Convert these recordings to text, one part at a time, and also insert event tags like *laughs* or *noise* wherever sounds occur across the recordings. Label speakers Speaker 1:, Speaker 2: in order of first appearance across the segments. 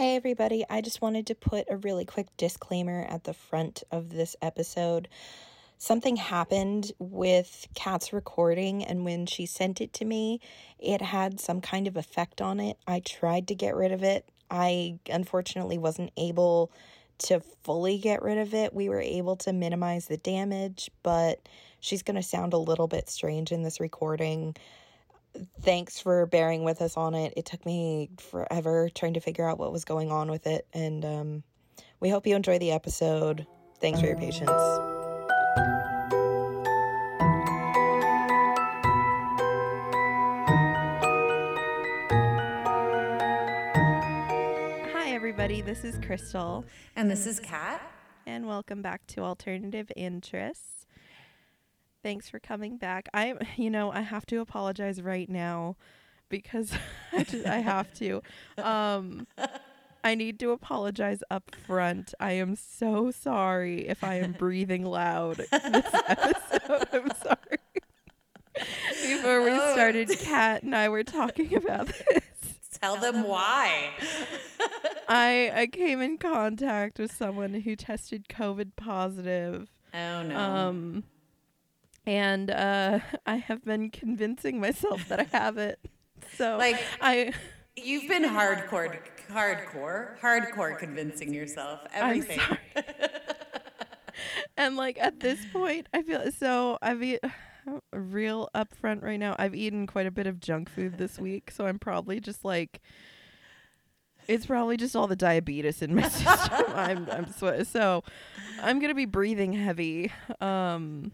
Speaker 1: Hey, everybody. I just wanted to put a really quick disclaimer at the front of this episode. Something happened with Kat's recording, and when she sent it to me, it had some kind of effect on it. I tried to get rid of it. I unfortunately wasn't able to fully get rid of it. We were able to minimize the damage, but she's going to sound a little bit strange in this recording thanks for bearing with us on it. It took me forever trying to figure out what was going on with it. And um, we hope you enjoy the episode. Thanks for your patience. Hi, everybody. This is Crystal.
Speaker 2: And this is Kat.
Speaker 1: And welcome back to Alternative Interests. Thanks for coming back. I, *laughs* you know, I have to apologize right now because *laughs* I, just, I have to. Um, I need to apologize up front. I am so sorry if I am breathing loud this *laughs* episode. I'm sorry. Before we oh. started, Kat and I were talking about this.
Speaker 2: Tell them why.
Speaker 1: I I came in contact with someone who tested COVID positive.
Speaker 2: Oh no.
Speaker 1: Um and uh, *laughs* I have been convincing myself that I have it. *laughs* So
Speaker 2: like I, you've been hardcore, hardcore, hardcore convincing yourself everything. *laughs*
Speaker 1: and like at this point, I feel so. I've *sighs* eat, real upfront right now. I've eaten quite a bit of junk food this week, so I'm probably just like. It's probably just all the diabetes in my system. I'm I'm sw- so I'm gonna be breathing heavy. Um,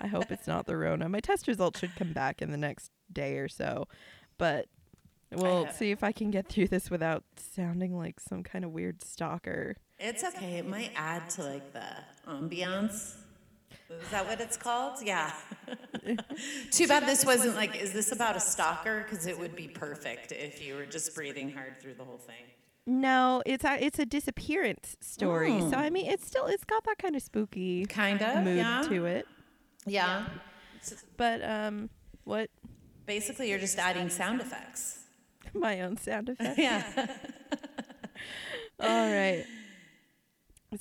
Speaker 1: I hope it's not the Rona. My test results should come back in the next day or so, but we'll see if I can get through this without sounding like some kind of weird stalker.
Speaker 2: It's okay. It might add to like the ambiance. Is that what it's called? Yeah. *laughs* Too bad this wasn't like, is this about a stalker? Because it would be perfect if you were just breathing hard through the whole thing.
Speaker 1: No, it's a it's a disappearance story. Mm. So I mean, it's still it's got that kind of spooky
Speaker 2: kind of
Speaker 1: mood
Speaker 2: yeah.
Speaker 1: to it.
Speaker 2: Yeah.
Speaker 1: But um, what?
Speaker 2: Basically, you're just adding sound effects. *laughs*
Speaker 1: My own sound *laughs* effects.
Speaker 2: yeah.
Speaker 1: All right.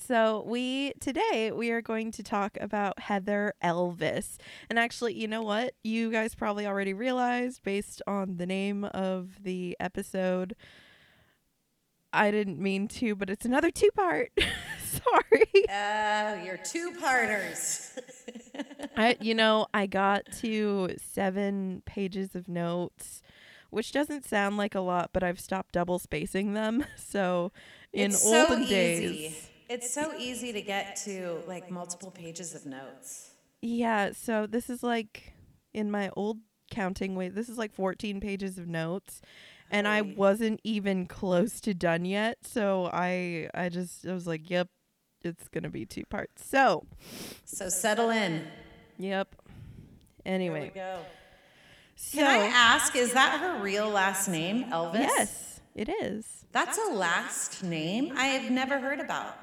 Speaker 1: So we today we are going to talk about Heather Elvis. And actually, you know what? You guys probably already realized based on the name of the episode I didn't mean to, but it's another two part. *laughs* Sorry.
Speaker 2: Uh, you're two parters.
Speaker 1: I, you know, I got to seven pages of notes, which doesn't sound like a lot, but I've stopped double spacing them. *laughs* So in
Speaker 2: it's
Speaker 1: olden
Speaker 2: so
Speaker 1: days,
Speaker 2: it's so easy to get to like multiple pages of notes.
Speaker 1: Yeah. So this is like in my old counting way, this is like 14 pages of notes and I wasn't even close to done yet. So I I just I was like, yep, it's gonna be two parts. So
Speaker 2: so settle in.
Speaker 1: Yep. Anyway.
Speaker 2: go. So, Can I ask, is that her real last name, Elvis?
Speaker 1: Yes, it is.
Speaker 2: That's a last name I have never heard about.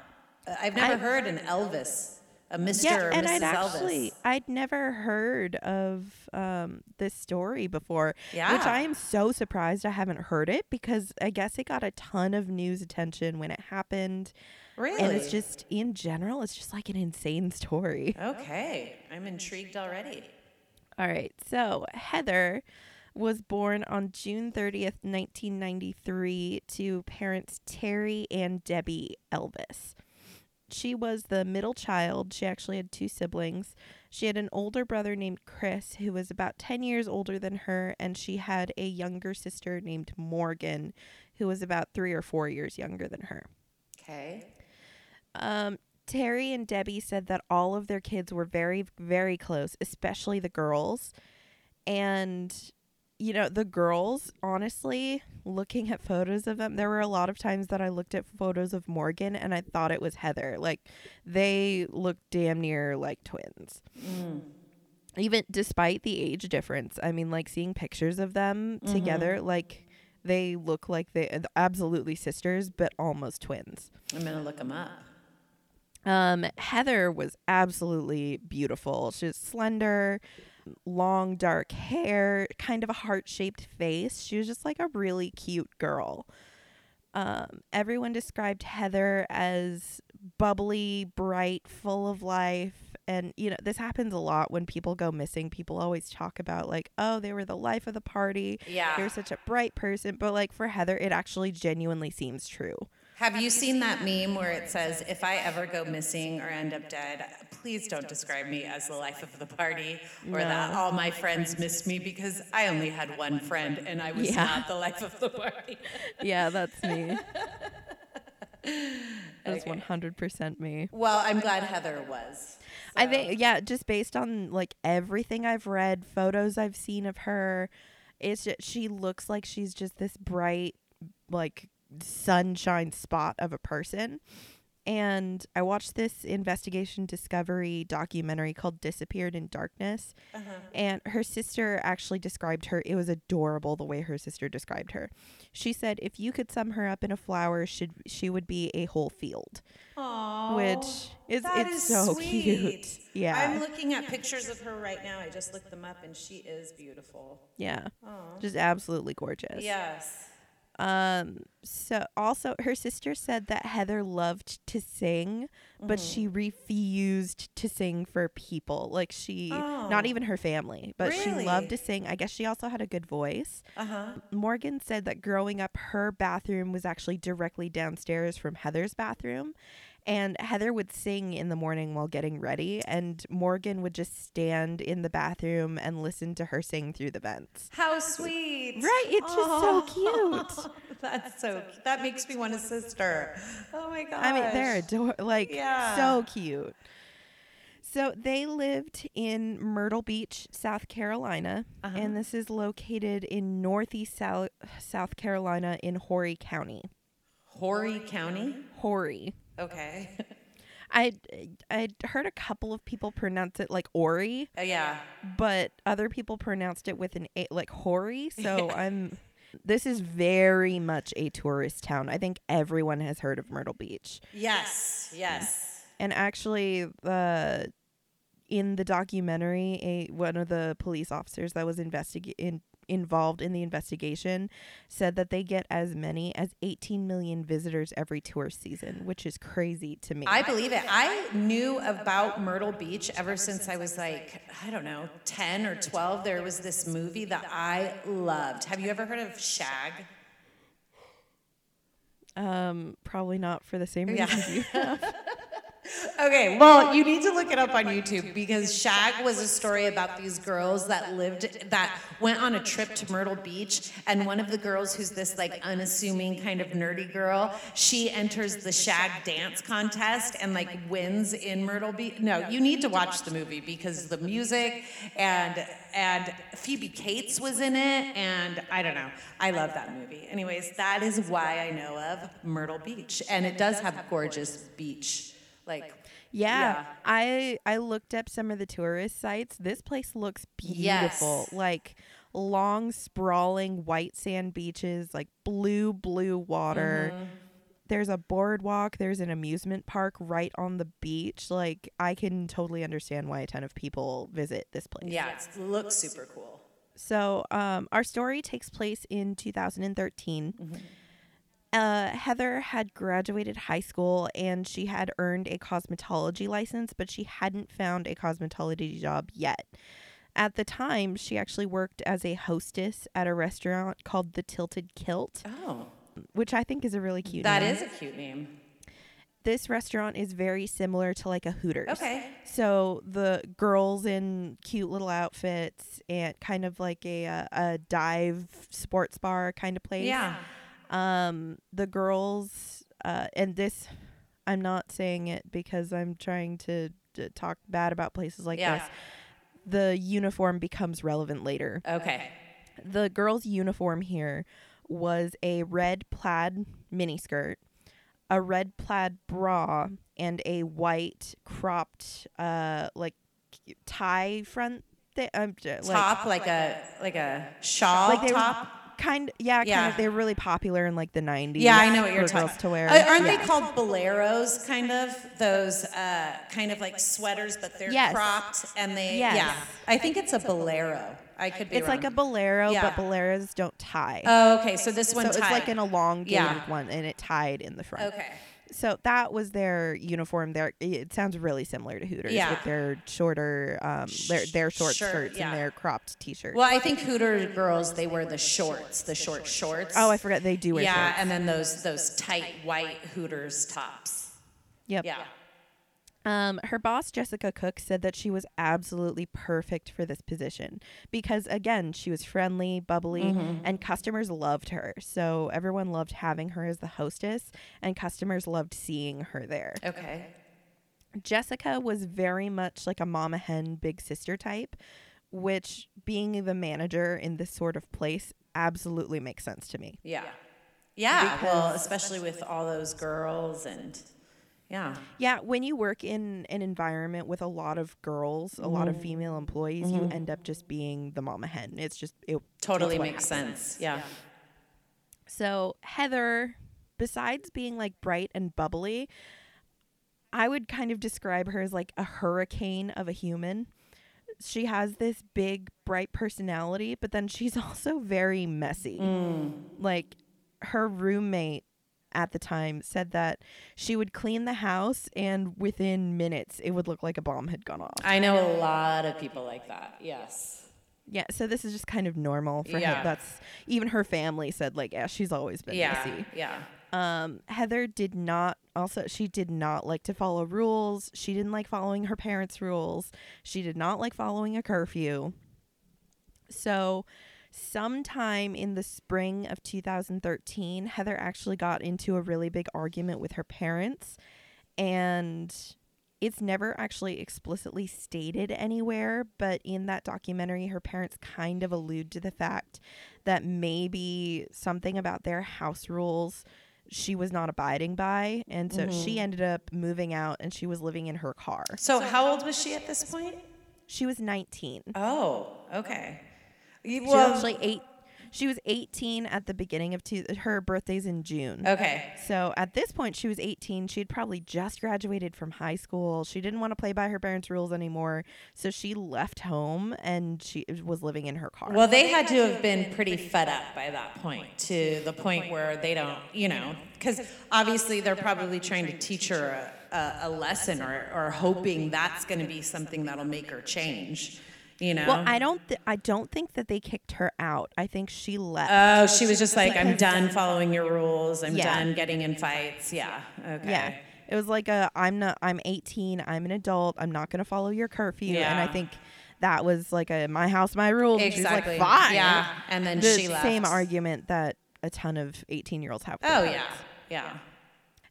Speaker 2: I've never I, heard an Elvis a Mr. Yeah, or
Speaker 1: and
Speaker 2: Mrs.
Speaker 1: I'd actually
Speaker 2: Elvis.
Speaker 1: I'd never heard of um, this story before.
Speaker 2: Yeah.
Speaker 1: Which I am so surprised I haven't heard it because I guess it got a ton of news attention when it happened.
Speaker 2: Really?
Speaker 1: And it's just in general, it's just like an insane story.
Speaker 2: Okay. I'm intrigued already.
Speaker 1: All right. So Heather was born on June 30th, 1993, to parents Terry and Debbie Elvis she was the middle child. She actually had two siblings. She had an older brother named Chris, who was about 10 years older than her, and she had a younger sister named Morgan, who was about three or four years younger than her.
Speaker 2: Okay.
Speaker 1: Um, Terry and Debbie said that all of their kids were very, very close, especially the girls. And you know, the girls, honestly, looking at photos of them, there were a lot of times that I looked at photos of Morgan and I thought it was Heather. Like, they looked damn near like twins. Mm. Even despite the age difference. I mean, like, seeing pictures of them mm-hmm. together, like, they look like they absolutely sisters, but almost twins.
Speaker 2: I'm going to look them up.
Speaker 1: Um, Heather was absolutely beautiful. She was slender long dark hair, kind of a heart shaped face. She was just like a really cute girl. Um, everyone described Heather as bubbly, bright, full of life. And, you know, this happens a lot when people go missing. People always talk about, like, oh, they were the life of the party.
Speaker 2: Yeah.
Speaker 1: They're such a bright person. But, like, for Heather, it actually genuinely seems true.
Speaker 2: Have you seen that meme where it says, if I ever go missing or end up dead, please don't describe me as the life of the party or that all my friends miss me because I only had one friend and I was
Speaker 1: Yeah.
Speaker 2: not the life of the party. *laughs*
Speaker 1: Yeah, that's me. *laughs* that's
Speaker 2: Okay.
Speaker 1: 100% me.
Speaker 2: Well, I'm glad Heather was.
Speaker 1: I think yeah, just based on like everything I've read, photos I've seen of her, it's just, she looks like she's just this bright like sunshine spot of a person. And I watched this investigation discovery documentary called Disappeared in Darkness. Uh-huh. And her sister actually described her. It was adorable the way her sister described her. She said if you could sum her up in a flower, should she would be a whole field.
Speaker 2: Aww.
Speaker 1: Which is
Speaker 2: That
Speaker 1: it's
Speaker 2: is
Speaker 1: so
Speaker 2: sweet.
Speaker 1: cute. Yeah.
Speaker 2: I'm looking at pictures of her right now. I just looked them up and she is beautiful.
Speaker 1: Yeah.
Speaker 2: Aw.
Speaker 1: Just absolutely gorgeous.
Speaker 2: Yes.
Speaker 1: Um so also her sister said that Heather loved to sing, but
Speaker 2: Mm-hmm.
Speaker 1: she refused to sing for people. Like she not
Speaker 2: Oh.
Speaker 1: even her family, but she loved to sing. I guess she also had a good voice.
Speaker 2: Uh huh.
Speaker 1: Morgan said that growing up her bathroom was actually directly downstairs from Heather's bathroom. And Heather would sing in the morning while getting ready, and Morgan would just stand in the bathroom and listen to her sing through the vents.
Speaker 2: How sweet.
Speaker 1: Right, it's just so cute. *laughs*
Speaker 2: That's so that makes me want a sister. Oh my gosh.
Speaker 1: I mean, they're adorable. like
Speaker 2: Yeah.
Speaker 1: so cute. So they lived in Myrtle Beach, South Carolina,
Speaker 2: Uh-huh.
Speaker 1: and this is located in northeast South, South Carolina in Horry County.
Speaker 2: Horry County.
Speaker 1: Horry.
Speaker 2: Okay. *laughs*
Speaker 1: I I heard a couple of people pronounce it like Ori,
Speaker 2: Uh, yeah.
Speaker 1: but other people pronounced it with an a like Horry. *laughs* So I'm. This is very much a tourist town. I think everyone has heard of Myrtle Beach.
Speaker 2: Yes. Yes.
Speaker 1: And actually, uh, in the documentary, a one of the police officers that was investig- in, involved in the investigation said that they get as many as 18 million visitors every tourist season, which is crazy to me.
Speaker 2: I believe it. I knew about Myrtle Beach ever since I was like, I don't know, 10 or 12. There was this movie that I loved. Have you ever heard of Shag?
Speaker 1: um, probably not for the same
Speaker 2: Yeah.
Speaker 1: you *laughs* have.
Speaker 2: Okay, *laughs* well, you need to look it up on YouTube because Shag was a story about these girls that lived that went on a trip to Myrtle Beach, and one of the girls who's this like unassuming kind of nerdy girl, she enters the Shag dance contest and like wins in Myrtle Beach. No, you need to watch the movie because the music and and Phoebe Cates was in it, and I don't know, I love that movie. Anyways, that is why I know of Myrtle Beach, and it does have gorgeous beach. Like,
Speaker 1: Yeah,
Speaker 2: Yeah.
Speaker 1: I I looked up some of the tourist sites. This place looks beautiful.
Speaker 2: Yes.
Speaker 1: Like long sprawling white sand beaches, like blue blue water.
Speaker 2: Mm-hmm.
Speaker 1: There's a boardwalk, there's an amusement park right on the beach. Like I can totally understand why a ton of people visit this place.
Speaker 2: yeah, it looks super cool.
Speaker 1: So, um, our story takes place in 2013. Uh, Heather had graduated high school and she had earned a cosmetology license, but she hadn't found a cosmetology job yet. At the time, she actually worked as a hostess at a restaurant called the Tilted Kilt,
Speaker 2: Oh,
Speaker 1: which I think is a really cute
Speaker 2: that
Speaker 1: name.
Speaker 2: is a cute name.
Speaker 1: This restaurant is very similar to like a Hooters.
Speaker 2: Okay.
Speaker 1: So the girls in cute little outfits and kind of like a uh, a dive sports bar kind of place.
Speaker 2: Yeah.
Speaker 1: Um, the girls, uh, and this, I'm not saying it because I'm trying to, to talk bad about places like
Speaker 2: Yeah.
Speaker 1: this. The uniform becomes relevant later.
Speaker 2: Okay.
Speaker 1: The girls' uniform here was a red plaid miniskirt, a red plaid bra, and a white cropped, uh, like tie front. Thi- um, j- like,
Speaker 2: top like a like a shawl
Speaker 1: like
Speaker 2: top.
Speaker 1: Kind yeah, kind
Speaker 2: Yeah.
Speaker 1: of they were really popular in like the 90s
Speaker 2: Yeah, I know what you're talking
Speaker 1: girls to wear.
Speaker 2: Uh, aren't
Speaker 1: Yeah.
Speaker 2: they called boleros? Kind of those uh, kind of like sweaters, but they're
Speaker 1: Yes.
Speaker 2: cropped and they.
Speaker 1: Yes.
Speaker 2: Yeah, I think it's a bolero. I could be
Speaker 1: It's like a bolero,
Speaker 2: Yeah.
Speaker 1: but boleros don't tie.
Speaker 2: Oh, okay. So this one
Speaker 1: so it's like
Speaker 2: tied.
Speaker 1: an elongated
Speaker 2: Yeah.
Speaker 1: one, and it tied in the front.
Speaker 2: Okay.
Speaker 1: So that was their uniform. There, it sounds really similar to Hooters
Speaker 2: Yeah.
Speaker 1: with their shorter, um, their their short
Speaker 2: Sure,
Speaker 1: skirts
Speaker 2: yeah.
Speaker 1: and their cropped t-shirts.
Speaker 2: Well, I think Hooters girls they wear the shorts, the short shorts.
Speaker 1: oh, I forgot they do wear
Speaker 2: yeah,
Speaker 1: shorts.
Speaker 2: and then those those tight white Hooters tops.
Speaker 1: Yep.
Speaker 2: Yeah.
Speaker 1: Um, her boss, Jessica Cook, said that she was absolutely perfect for this position because, again, she was friendly, bubbly,
Speaker 2: Mm-hmm.
Speaker 1: and customers loved her. So everyone loved having her as the hostess, and customers loved seeing her there.
Speaker 2: Okay.
Speaker 1: Jessica was very much like a mama hen, big sister type, which, being the manager in this sort of place, absolutely makes sense to me.
Speaker 2: Yeah. Yeah. well, especially with all those girls and yeah.
Speaker 1: Yeah, when you work in an environment with a lot of girls, a lot of mm-hmm. female employees, you end up mm-hmm. just being the mama hen. It's just it
Speaker 2: Totally makes
Speaker 1: happens.
Speaker 2: sense. Yeah.
Speaker 1: So Heather, besides being like bright and bubbly, I would kind of describe her as like a hurricane of a human. She has this big, bright personality, but then she's *laughs* also very messy. Mm. Like her roommate at the time said that she would clean the house and within minutes it would look like a bomb had gone off.
Speaker 2: I know a lot of people like that. Yes.
Speaker 1: Yeah, so this is just kind of normal for
Speaker 2: Yeah.
Speaker 1: her. That's even her family said like, yeah, she's always been
Speaker 2: Yeah.
Speaker 1: messy.
Speaker 2: Yeah.
Speaker 1: Um, Heather did not also she did not like to follow rules. She didn't like following her parents' rules. She did not like following a curfew. So, sometime in the spring of 2013, Heather actually got into a really big argument with her parents and it's never actually explicitly stated anywhere, but in that documentary, her parents kind of allude to the fact that maybe something about their house rules she was not abiding by. And so she mm-hmm. ended up moving out and she was living in her car.
Speaker 2: So how old was she at this point?
Speaker 1: She was 19.
Speaker 2: Oh, okay.
Speaker 1: She was actually eight. She was 18 at the beginning of two, her birthday's in June.
Speaker 2: okay.
Speaker 1: So at this point, she was 18. She had probably just graduated from high school. She didn't want to play by her parents' rules anymore. So she left home and she was living in her car.
Speaker 2: Well, they had to have been pretty fed up by that point, to the point where they don't, you know, because obviously they're probably trying to teach her a, a, a lesson or, or hoping that's going to be something that'll make her change, you know?
Speaker 1: well, I don't. Th- I don't think that they kicked her out. I think she left.
Speaker 2: Oh, she was just like, I'm done following your rules. I'm
Speaker 1: Yeah.
Speaker 2: done getting in fights. Yeah. Okay.
Speaker 1: Yeah. It was like a I'm not I'm 18, I'm an adult, I'm not going to follow your curfew Yeah. and I think that was like a my house my rules
Speaker 2: Exactly.
Speaker 1: she's like fine.
Speaker 2: Yeah. And then
Speaker 1: the
Speaker 2: she left.
Speaker 1: same argument that a ton of 18-year-olds have.
Speaker 2: Oh,
Speaker 1: their
Speaker 2: yeah. Yeah.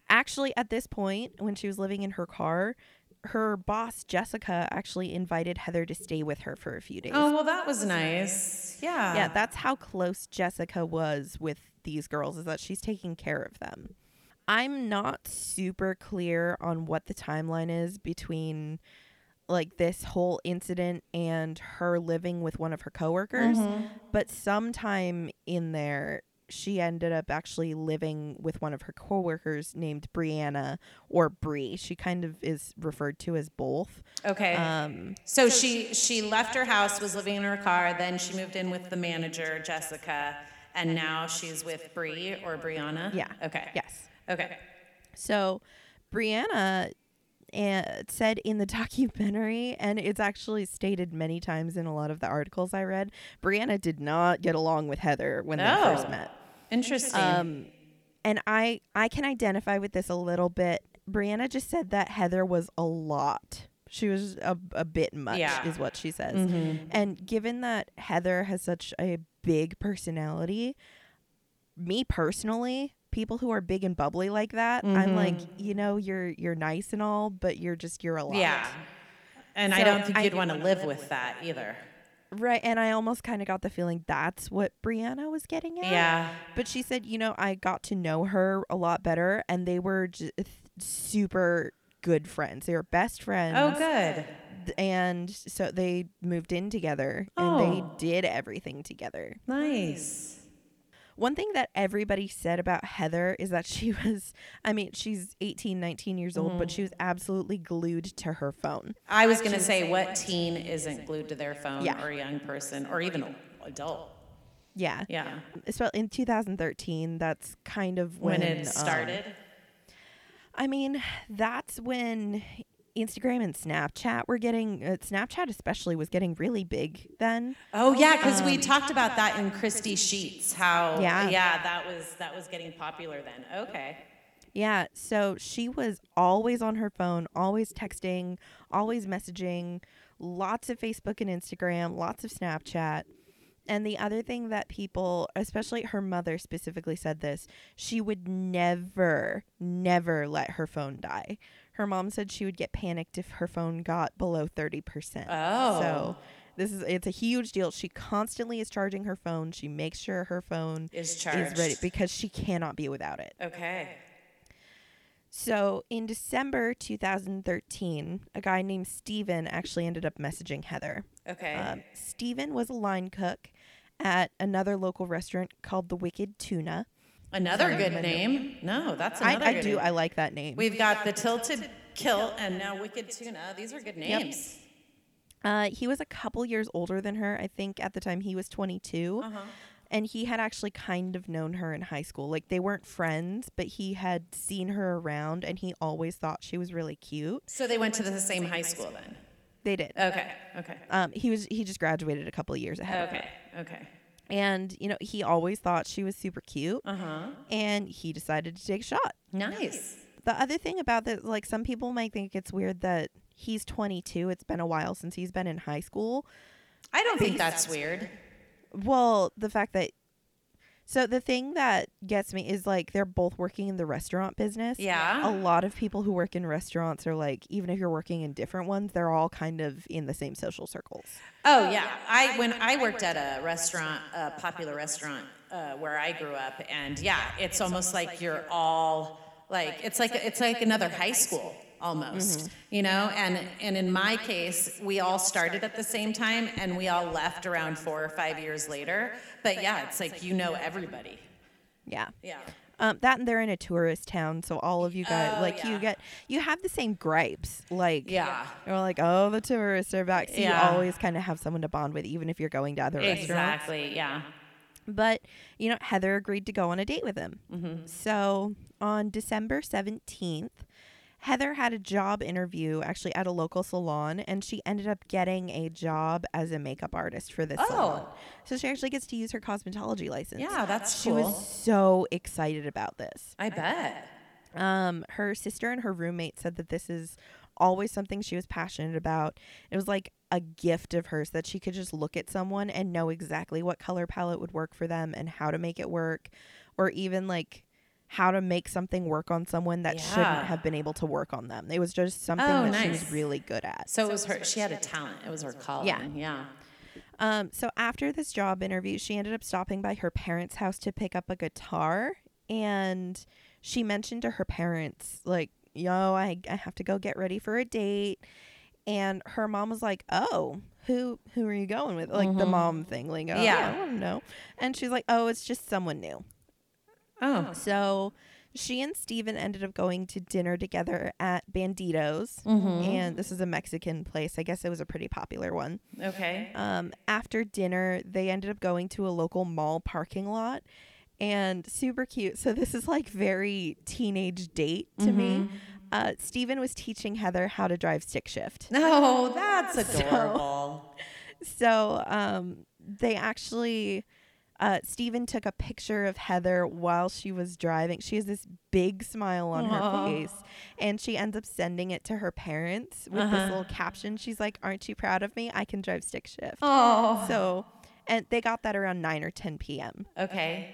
Speaker 1: Actually at this point when she was living in her car, her boss Jessica actually invited Heather to stay with her for a few days.
Speaker 2: Oh, well, that was nice. Yeah.
Speaker 1: Yeah, that's how close Jessica was with these girls is that she's taking care of them. I'm not super clear on what the timeline is between like this whole incident and her living with one of her coworkers, mm-hmm. but sometime in there she ended up actually living with one of her coworkers named Brianna or Bree. She kind of is referred to as both.
Speaker 2: Okay.
Speaker 1: Um,
Speaker 2: So she she left her house, was living in her car. Then she moved in with the manager, Jessica, and now she's with Bree or Brianna.
Speaker 1: Yeah.
Speaker 2: Okay.
Speaker 1: yes.
Speaker 2: Okay.
Speaker 1: So, Brianna uh, said in the *laughs* documentary, and it's actually stated many times in a lot of the articles I read, Brianna did not get along with Heather when they first
Speaker 2: Oh.
Speaker 1: met.
Speaker 2: Interesting.
Speaker 1: Um, and I I can identify with this a little bit. Brianna just said that Heather was a lot. She was a, a bit much,
Speaker 2: Yeah.
Speaker 1: is what she says.
Speaker 2: Mm-hmm.
Speaker 1: And given that Heather has such a big personality, me personally, people who are big and bubbly like that, I'm mm-hmm. like, you know, you're you're nice and all, but you're just you're a lot.
Speaker 2: yeah. And I don't think you'd want to live with that either.
Speaker 1: Right. And I almost kind of got the feeling that's what Brianna was getting at.
Speaker 2: Yeah.
Speaker 1: But she said, you know, I got to know her a lot better and they were just super good friends. They were best friends.
Speaker 2: Oh, good.
Speaker 1: And so they moved in together and
Speaker 2: Oh.
Speaker 1: they did everything together.
Speaker 2: Nice.
Speaker 1: One thing that everybody said about Heather is that she *laughs* was, I mean, she's 18, 19 years old, but she was absolutely glued to her phone.
Speaker 2: I was going to say, what teen isn't glued to their phone
Speaker 1: Yeah.
Speaker 2: or a young person or even a adult?
Speaker 1: Yeah.
Speaker 2: Yeah.
Speaker 1: Especially in 2013, that's kind of when,
Speaker 2: When, it
Speaker 1: um,
Speaker 2: started.
Speaker 1: I mean, that's when Instagram and Snapchat were getting, uh, Snapchat especially was getting really big then.
Speaker 2: oh yeah, because we talked about that in Christy Sheets. How
Speaker 1: Yeah.
Speaker 2: yeah, that was that was getting popular then. Okay.
Speaker 1: Yeah, so she was always on her phone, always texting, always messaging, lots of Facebook and Instagram, lots of Snapchat. And the other thing that people, especially her mother specifically said this, she would never, never let her phone die. Her mom said she would get panicked if her phone got below 30%.
Speaker 2: Oh.
Speaker 1: So this is it's a huge deal. She constantly is charging her phone. She makes sure her phone
Speaker 2: Is
Speaker 1: is ready
Speaker 2: charged.
Speaker 1: because she cannot be without it.
Speaker 2: Okay.
Speaker 1: So in December 2013, a guy named Steven actually ended up messaging Heather.
Speaker 2: Okay.
Speaker 1: Um, Steven was a line cook at another local restaurant called the Wicked Tuna.
Speaker 2: Another good name. No, that's
Speaker 1: I,
Speaker 2: another
Speaker 1: I
Speaker 2: good
Speaker 1: do.
Speaker 2: name.
Speaker 1: I like that name.
Speaker 2: We've got the tilted kilt and now wicked tuna. These are good names.
Speaker 1: Uh, he was a couple years older than her. I think at the time he was 22.
Speaker 2: Uh-huh.
Speaker 1: And he had actually kind of known her in high school. Like they weren't friends, but he had seen her around and he always thought she was really cute.
Speaker 2: So they went to the same high school then.
Speaker 1: They did.
Speaker 2: Okay. Okay.
Speaker 1: Um, he was he just graduated a couple of years ahead of her.
Speaker 2: Okay. Okay.
Speaker 1: And, you know, he always thought she was super cute.
Speaker 2: Uh huh.
Speaker 1: And he decided to take a shot.
Speaker 2: Nice.
Speaker 1: The other thing about this, like, some people might think it's weird that he's 22. It's been a while since he's been in high school.
Speaker 2: I don't think that's weird.
Speaker 1: Well, the fact that. So the thing that gets me is like they're both working in the restaurant business.
Speaker 2: Yeah.
Speaker 1: A lot of people who work in restaurants are like, even if you're working in different ones, they're all kind of in the same social circles.
Speaker 2: Oh yeah, I when I worked at a restaurant, a popular restaurant uh, where I grew up, and yeah, it's almost like you're all like it's like it's like another high school almost, you know. And and in my case, we all started at the same time, and we all left around four or five years later. But yeah, it's like you know everybody.
Speaker 1: Yeah.
Speaker 2: Yeah.
Speaker 1: Um, that and they're in a tourist town, so all of you guys,
Speaker 2: Oh,
Speaker 1: like you get, you have the same gripes. Like,
Speaker 2: Yeah.
Speaker 1: you're like, oh, the tourists are back. So
Speaker 2: Yeah.
Speaker 1: you always kind of have someone to bond with, even if you're going to other restaurants.
Speaker 2: Exactly. Yeah.
Speaker 1: But you know, Heather agreed to go on a date with him.
Speaker 2: Mm-hmm.
Speaker 1: So on December seventeenth, Heather had a job interview actually at a local salon, and she ended up getting a job as a makeup artist for this salon.
Speaker 2: Oh.
Speaker 1: So she actually gets to use her cosmetology license.
Speaker 2: Yeah, that's
Speaker 1: She
Speaker 2: cool.
Speaker 1: She was so excited about this.
Speaker 2: I bet.
Speaker 1: Um, her sister and her roommate said that this is always something she was passionate about. It was like a gift of hers that she could just look at someone and know exactly what color palette would work for them and how to make it work, or even like how to make something work on someone that
Speaker 2: Yeah.
Speaker 1: shouldn't have been able to work on them. It was just something
Speaker 2: Oh,
Speaker 1: that she was really good at.
Speaker 2: So it was her. She had a talent. It was her calling.
Speaker 1: Yeah.
Speaker 2: Yeah.
Speaker 1: Um, so after this job interview, she ended up stopping by her parents' house to pick up a guitar, and she mentioned to her parents, like, "Yo, I, I have to go get ready for a date." And her mom was like, "Oh, who who are you going with?" Like the mom thing, like, oh,
Speaker 2: Yeah.
Speaker 1: I don't know. And she's like, "Oh, it's just someone new."
Speaker 2: Oh.
Speaker 1: So she and Steven ended up going to dinner together at Banditos,
Speaker 2: Mm-hmm.
Speaker 1: and this is a Mexican place. I guess it was a pretty popular one.
Speaker 2: Okay.
Speaker 1: Um, after dinner, they ended up going to a local mall parking lot and super cute. So, this is like very teenage date to me. Uh, Steven was teaching Heather how to drive stick shift.
Speaker 2: No, *laughs* that's
Speaker 1: So-
Speaker 2: adorable.
Speaker 1: So, um, they actually, uh, Steven took a picture of Heather while she was driving. She has this big smile on her face, and she ends up sending it to her parents with this little caption. She's like, Aren't you proud of me? I can drive stick shift.
Speaker 2: Oh.
Speaker 1: So, and they got that around 9 or 10 p.m.
Speaker 2: Okay.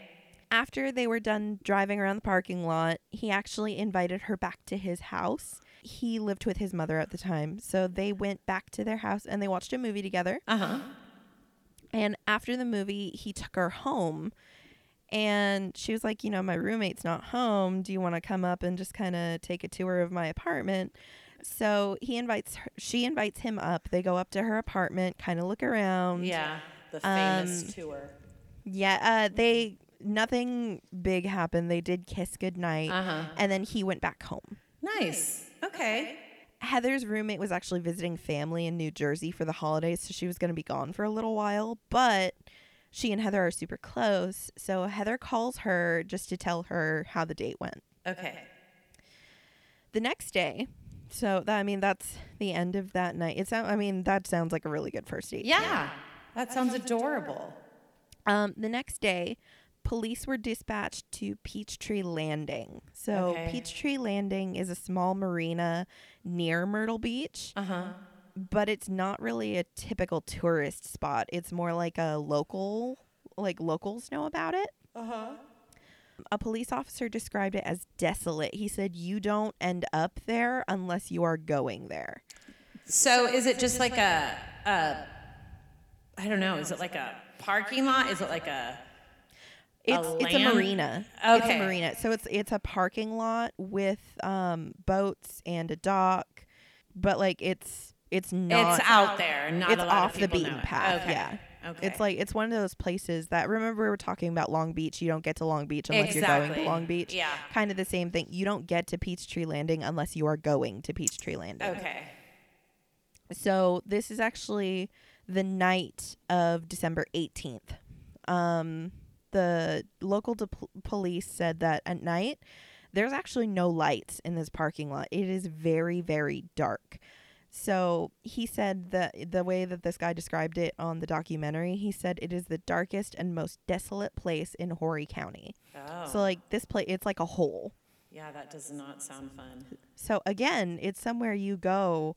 Speaker 1: After they were done driving around the parking lot, he actually invited her back to his house. He lived with his mother at the time. So they went back to their house and they watched a movie together.
Speaker 2: Uh huh.
Speaker 1: And after the movie, he took her home. And she was like, You know, my roommate's not home. Do you want to come up and just kind of take a tour of my apartment? So he invites her, she invites him up. They go up to her apartment, kind of look around.
Speaker 2: Yeah. The famous
Speaker 1: Um,
Speaker 2: tour.
Speaker 1: Yeah, uh, they nothing big happened. They did kiss goodnight,
Speaker 2: Uh-huh.
Speaker 1: and then he went back home.
Speaker 2: Nice. Okay.
Speaker 1: Heather's roommate was actually visiting family in New Jersey for the holidays, so she was going to be gone for a little while. But she and Heather are super close, so Heather calls her just to tell her how the date went.
Speaker 2: Okay.
Speaker 1: The next day, so that I mean that's the end of that night. It sound I mean that sounds like a really good first date.
Speaker 2: Yeah. That sounds adorable.
Speaker 1: Um, the next day, police were dispatched to Peachtree Landing. So
Speaker 2: Okay.
Speaker 1: Peachtree Landing is a small marina near Myrtle Beach.
Speaker 2: Uh huh.
Speaker 1: but it's not really a typical tourist spot. It's more like a local, like locals know about it.
Speaker 2: Uh huh.
Speaker 1: A police officer described it as desolate. He said, You don't end up there unless you are going there.
Speaker 2: So is it just like a, a, I don't know, is it like a parking lot? Is it like a,
Speaker 1: It's it's a marina. It's
Speaker 2: Okay.
Speaker 1: a marina. So it's it's a parking lot with um boats and a dock, but like it's it's not
Speaker 2: it's out there, not
Speaker 1: it's
Speaker 2: a lot
Speaker 1: off
Speaker 2: of
Speaker 1: the beaten path.
Speaker 2: Okay.
Speaker 1: Yeah.
Speaker 2: Okay.
Speaker 1: It's like it's one of those places that remember we were talking about Long Beach. You don't get to Long Beach unless you're going to Long Beach.
Speaker 2: Yeah.
Speaker 1: Kind of the same thing. You don't get to Peachtree Landing unless you are going to Peachtree Landing.
Speaker 2: Okay.
Speaker 1: So this is actually the night of December 18th. Um, the local de- police said that at night there's actually no lights in this parking lot. It is very very dark. So he said that the way that this guy described it on the documentary, he said it is the darkest and most desolate place in Horry County.
Speaker 2: Oh.
Speaker 1: So like this place, it's like a hole.
Speaker 2: yeah, that does not sound fun.
Speaker 1: So again, it's somewhere you go,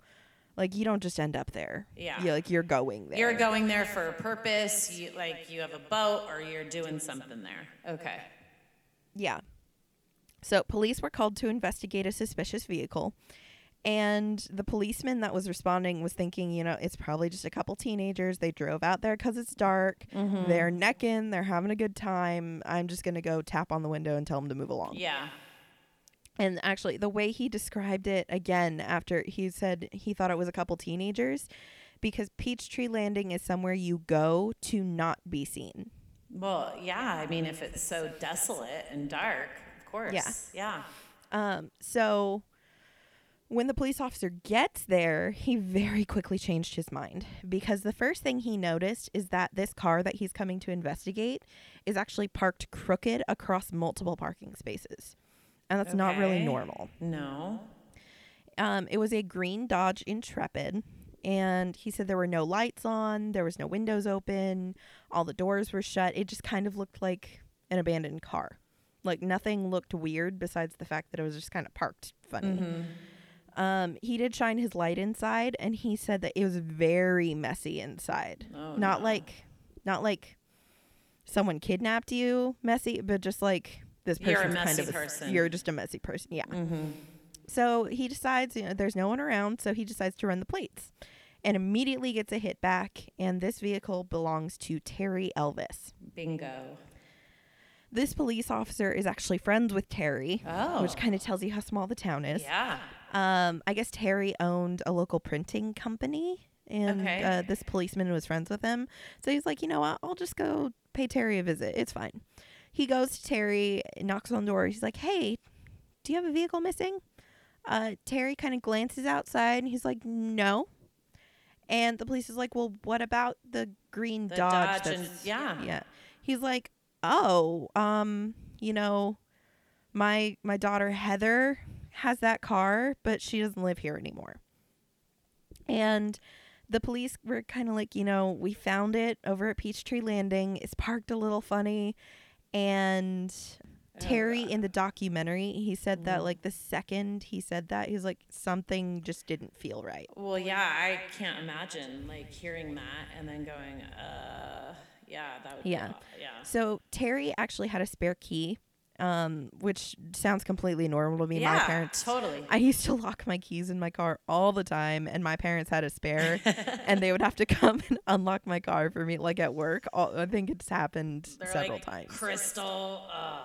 Speaker 1: like you don't just end up there.
Speaker 2: Yeah.
Speaker 1: you like you're going there.
Speaker 2: You're going there for a purpose. You like you have a boat or you're doing something there. Okay.
Speaker 1: Yeah. So police were called to investigate a suspicious vehicle. And the policeman that was responding was thinking, you know, it's probably just a couple teenagers. They drove out there because it's dark. Mm-hmm. They're necking. They're having a good time. I'm just going to go tap on the window and tell them to move along.
Speaker 2: Yeah.
Speaker 1: And actually, the way he described it again, after he said he thought it was a couple teenagers, because Peachtree Landing is somewhere you go to not be seen.
Speaker 2: Well, yeah. I mean, if it's so desolate and dark, of course. Yeah.
Speaker 1: Um, so when the police officer gets there, he very quickly changed his mind because the first thing he noticed is that this car that he's coming to investigate is actually parked crooked across multiple parking spaces. And that's not really
Speaker 2: Okay.
Speaker 1: normal.
Speaker 2: No.
Speaker 1: Um, it was a green Dodge Intrepid. And he said there were no lights on, there was no windows open, all the doors were shut. It just kind of looked like an abandoned car. Like nothing looked weird besides the fact that it was just kind of parked funny. Um, he did shine his light inside, and he said that it was very messy inside.
Speaker 2: Oh,
Speaker 1: not
Speaker 2: no.
Speaker 1: like, not like someone kidnapped you, messy, but just like this
Speaker 2: You're a
Speaker 1: person's kind of
Speaker 2: messy person.
Speaker 1: You're just a messy person. Yeah. So he decides, you know, there's no one around, so he decides to run the plates, and immediately gets a hit back. And this vehicle belongs to Terry Elvis.
Speaker 2: Bingo.
Speaker 1: This police officer is actually friends with Terry,
Speaker 2: Oh.
Speaker 1: which kind of tells you how small the town is.
Speaker 2: Yeah.
Speaker 1: Um, I guess Terry owned a local printing company, and
Speaker 2: Okay.
Speaker 1: uh, this policeman was friends with him. So he's like, you know what? I'll just go pay Terry a visit. It's fine. He goes to Terry, knocks on the door. He's like, hey, do you have a vehicle missing? Uh, Terry kind of glances outside, and he's like, no. And the police is like, well, what about the green
Speaker 2: The
Speaker 1: Dodge?
Speaker 2: Dodge and- yeah.
Speaker 1: yeah. He's like, oh, um, you know, my my daughter Heather has that car, but she doesn't live here anymore. And the police were kind of like, you know, we found it over at Peachtree Landing. It's parked a little funny. And Terry in the documentary, he said that like the second he said that, he's like something just didn't feel right.
Speaker 2: Well, yeah, I can't imagine like hearing that and then going, uh, yeah, that would
Speaker 1: Yeah.
Speaker 2: be, aw- yeah.
Speaker 1: So Terry actually had a spare key, um, which sounds completely normal to me.
Speaker 2: yeah,
Speaker 1: my parents
Speaker 2: totally.
Speaker 1: I used to lock my keys in my car all the time, and my parents had a spare, and they would have to *laughs* come and unlock my car for me, like at work. All, I think it's happened
Speaker 2: They're
Speaker 1: several
Speaker 2: like
Speaker 1: times.
Speaker 2: Crystal. Uh,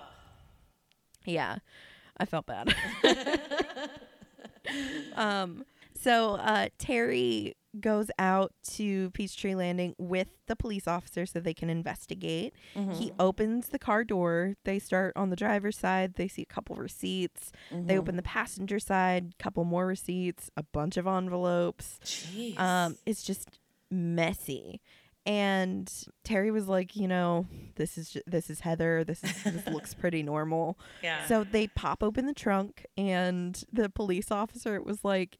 Speaker 1: Yeah, I felt bad. *laughs* *laughs* um, so uh, Terry goes out to Peachtree Landing with the police officer so they can investigate. He opens the car door. They start on the driver's side. They see a couple receipts. They open the passenger side, couple more receipts, a bunch of envelopes.
Speaker 2: Jeez.
Speaker 1: Um, it's just messy. And Terry was like, you know, this is this is Heather. This is this *laughs* looks pretty normal.
Speaker 2: yeah.
Speaker 1: So they pop open the trunk, and the police officer was like,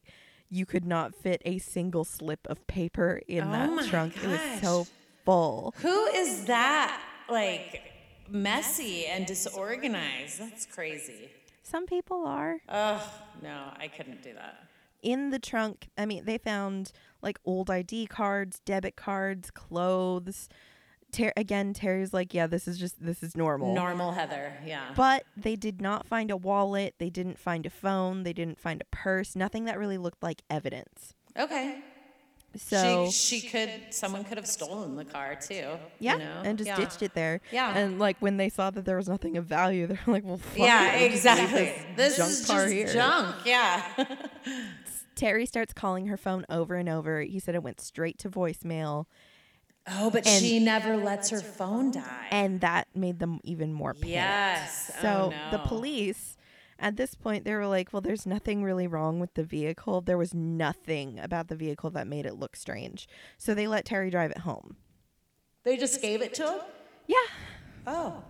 Speaker 1: "You could not fit a single slip of paper in
Speaker 2: Oh
Speaker 1: that
Speaker 2: my
Speaker 1: trunk. It was so full."
Speaker 2: Who is that? Like messy and disorganized. That's crazy.
Speaker 1: Some people are
Speaker 2: Oh no, I couldn't do that.
Speaker 1: in the trunk. I mean, they found like old ID cards, debit cards, clothes. Ter- again, Terry's like, "Yeah, this is just this is normal."
Speaker 2: Normal Heather. Yeah.
Speaker 1: But they did not find a wallet. They didn't find a phone. They didn't find a purse. Nothing that really looked like evidence.
Speaker 2: okay.
Speaker 1: So
Speaker 2: she, she could. Someone could have stolen the car too.
Speaker 1: yeah,
Speaker 2: You know?
Speaker 1: and just
Speaker 2: yeah.
Speaker 1: ditched it there.
Speaker 2: Yeah.
Speaker 1: And like when they saw that there was nothing of value, they're like, "Well, fuck
Speaker 2: Yeah,
Speaker 1: it, we'll
Speaker 2: exactly. This
Speaker 1: junk
Speaker 2: is
Speaker 1: car
Speaker 2: just
Speaker 1: here."
Speaker 2: junk. Yeah.
Speaker 1: Terry starts calling her phone over and over. He said it went straight to voicemail,
Speaker 2: oh, but
Speaker 1: And-
Speaker 2: she never lets her phone die.
Speaker 1: and that made them even more panicked.
Speaker 2: yes.
Speaker 1: Oh, so
Speaker 2: oh,
Speaker 1: the police, at this point, they were like, "Well, there's nothing really wrong with the vehicle. There was nothing about the vehicle that made it look strange." So they let Terry drive it home.
Speaker 2: They just gave it to him.
Speaker 1: Yeah.
Speaker 2: Oh.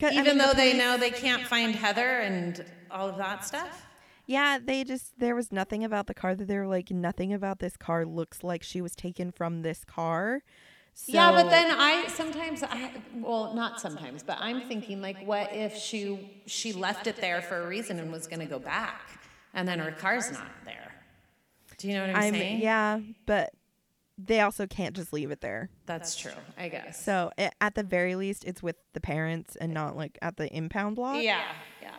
Speaker 1: 'Cause, I
Speaker 2: Even
Speaker 1: mean, the
Speaker 2: though they know they can't find Heather and all of that stuff.
Speaker 1: Yeah, they just there was nothing about the car that they were like nothing about this car looks like she was taken from this car.
Speaker 2: Yeah, but then I sometimes I well not sometimes, but I'm thinking like, what if she she left it there for a reason and was going to go back, and then her car's not there? Do you know what I'm,
Speaker 1: I'm
Speaker 2: saying?
Speaker 1: yeah, but they also can't just leave it there.
Speaker 2: that's true. I guess.
Speaker 1: So a- at the very least, it's with the parents and not like at the impound lot.
Speaker 2: yeah, yeah.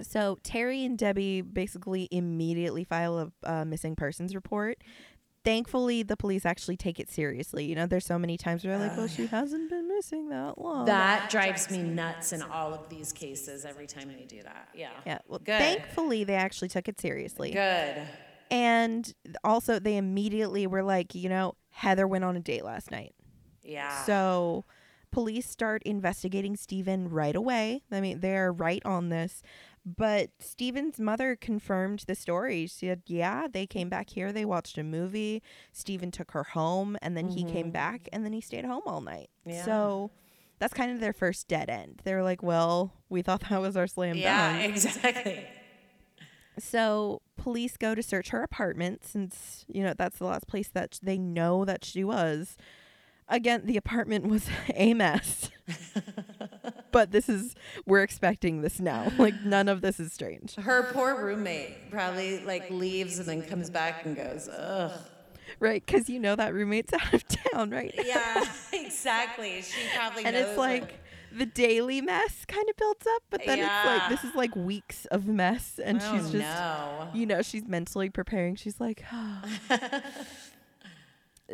Speaker 1: So Terry and Debbie basically immediately file a uh, missing persons report. Thankfully, the police actually take it seriously. You know, there's so many times where they're like, "Well, she hasn't been missing that long."
Speaker 2: That drives me nuts in all of these cases every time they do that. Yeah.
Speaker 1: yeah. Well,
Speaker 2: Good.
Speaker 1: thankfully, they actually took it seriously.
Speaker 2: Good.
Speaker 1: And also, they immediately were like, you know, Heather went on a date last night.
Speaker 2: Yeah.
Speaker 1: So, police start investigating Steven right away. I mean, they're right on this. But Steven's mother confirmed the story. She said, yeah, they came back here. They watched a movie. Steven took her home, and then he came mm-hmm. back, and then he stayed home all night.
Speaker 2: Yeah.
Speaker 1: So, that's kind of their first dead end. They were like, well, we thought that was our slam
Speaker 2: yeah,
Speaker 1: dunk.
Speaker 2: exactly.
Speaker 1: So police go to search her apartment since, you know, that's the last place that they know that she was. Again, the apartment was *laughs* a mess. *laughs* but this is, we're expecting this now. *laughs* Like, none of this is strange.
Speaker 2: Her poor roommate probably like leaves and then comes back and goes, ugh.
Speaker 1: Right? Because you know that roommate's *laughs* out of town, right?
Speaker 2: Yeah, *laughs* exactly. She probably
Speaker 1: And it's like the daily mess kind of builds up, but then it's like, this is like weeks of mess. And
Speaker 2: oh,
Speaker 1: she's just,
Speaker 2: no.
Speaker 1: you know, she's mentally preparing. She's like, *sighs*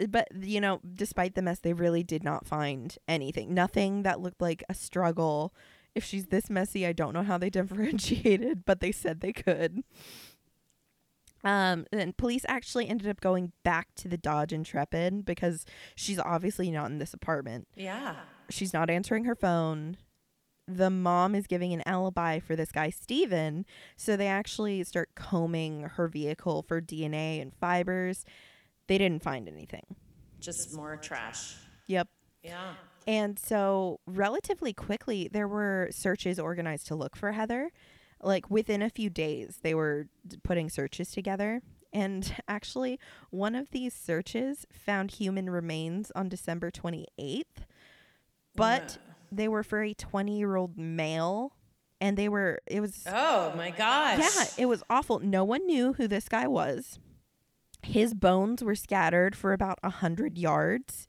Speaker 1: but you know, despite the mess, they really did not find anything. Nothing that looked like a struggle. If she's this messy, I don't know how they *laughs* differentiated, but they said they could. Um, and police actually ended up going back to the Dodge Intrepid because she's obviously not in this apartment.
Speaker 2: Yeah.
Speaker 1: She's not answering her phone. The mom is giving an alibi for this guy, Steven. So they actually start combing her vehicle for DNA and fibers. They didn't find anything.
Speaker 2: Just more trash.
Speaker 1: Yep.
Speaker 2: Yeah.
Speaker 1: And so, relatively quickly, there were searches organized to look for Heather. Like within a few days, they were putting searches together. And *laughs* actually, one of these searches found human remains on December 28th, but they were for a 20 year old male. And they were, it was
Speaker 2: Oh my gosh.
Speaker 1: yeah, it was awful. No one knew who this guy was. His bones were scattered for about a hundred yards,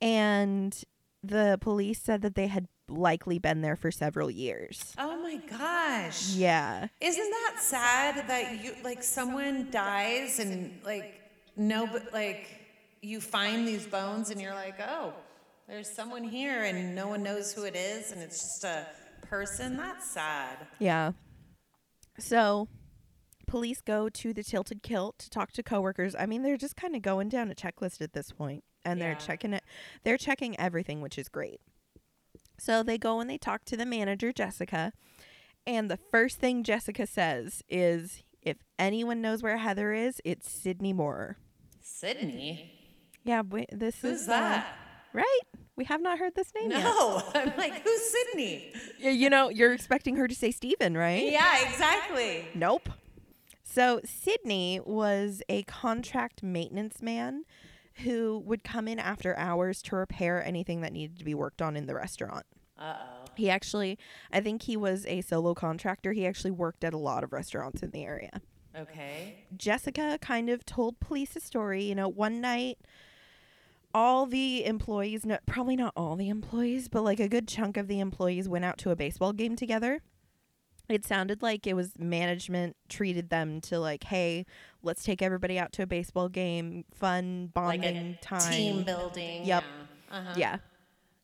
Speaker 1: and the police said that they had likely been there for several years.
Speaker 2: Oh my gosh.
Speaker 1: Yeah,
Speaker 2: Isn't that sad that you like someone dies and like no but like you find these bones and you're like, "Oh, there's someone here and no one knows who it is and it's just a person." That's sad.
Speaker 1: yeah. So, police go to the Tilted Kilt to talk to coworkers. I mean, they're just kind of going down a checklist at this point, and they're checking it. They're checking everything, which is great. So they go and they talk to the manager, Jessica, and the first thing Jessica says is, "If anyone knows where Heather is, it's Sidney Moorer."
Speaker 2: Sidney?
Speaker 1: Yeah, we, this
Speaker 2: Who's
Speaker 1: is uh,
Speaker 2: that?
Speaker 1: right. We have not heard this name yet.
Speaker 2: No. *laughs* I'm like, who's
Speaker 1: Sidney? You know, you're expecting her to say Steven, right?
Speaker 2: Yeah, exactly.
Speaker 1: Nope. So Sidney was a contract maintenance man who would come in after hours to repair anything that needed to be worked on in the restaurant.
Speaker 2: Uh oh.
Speaker 1: He actually, I think he was a solo contractor. He actually worked at a lot of restaurants in the area.
Speaker 2: Okay.
Speaker 1: Jessica kind of told police a story. You know, one night, all the employees, no, probably not all the employees, but like a good chunk of the employees went out to a baseball game together. It sounded like it was management treated them to like, hey, let's take everybody out to a baseball game, fun
Speaker 2: Like
Speaker 1: bonding
Speaker 2: a
Speaker 1: time.
Speaker 2: team building.
Speaker 1: Yep.
Speaker 2: Yeah. Uh-huh.
Speaker 1: Yeah.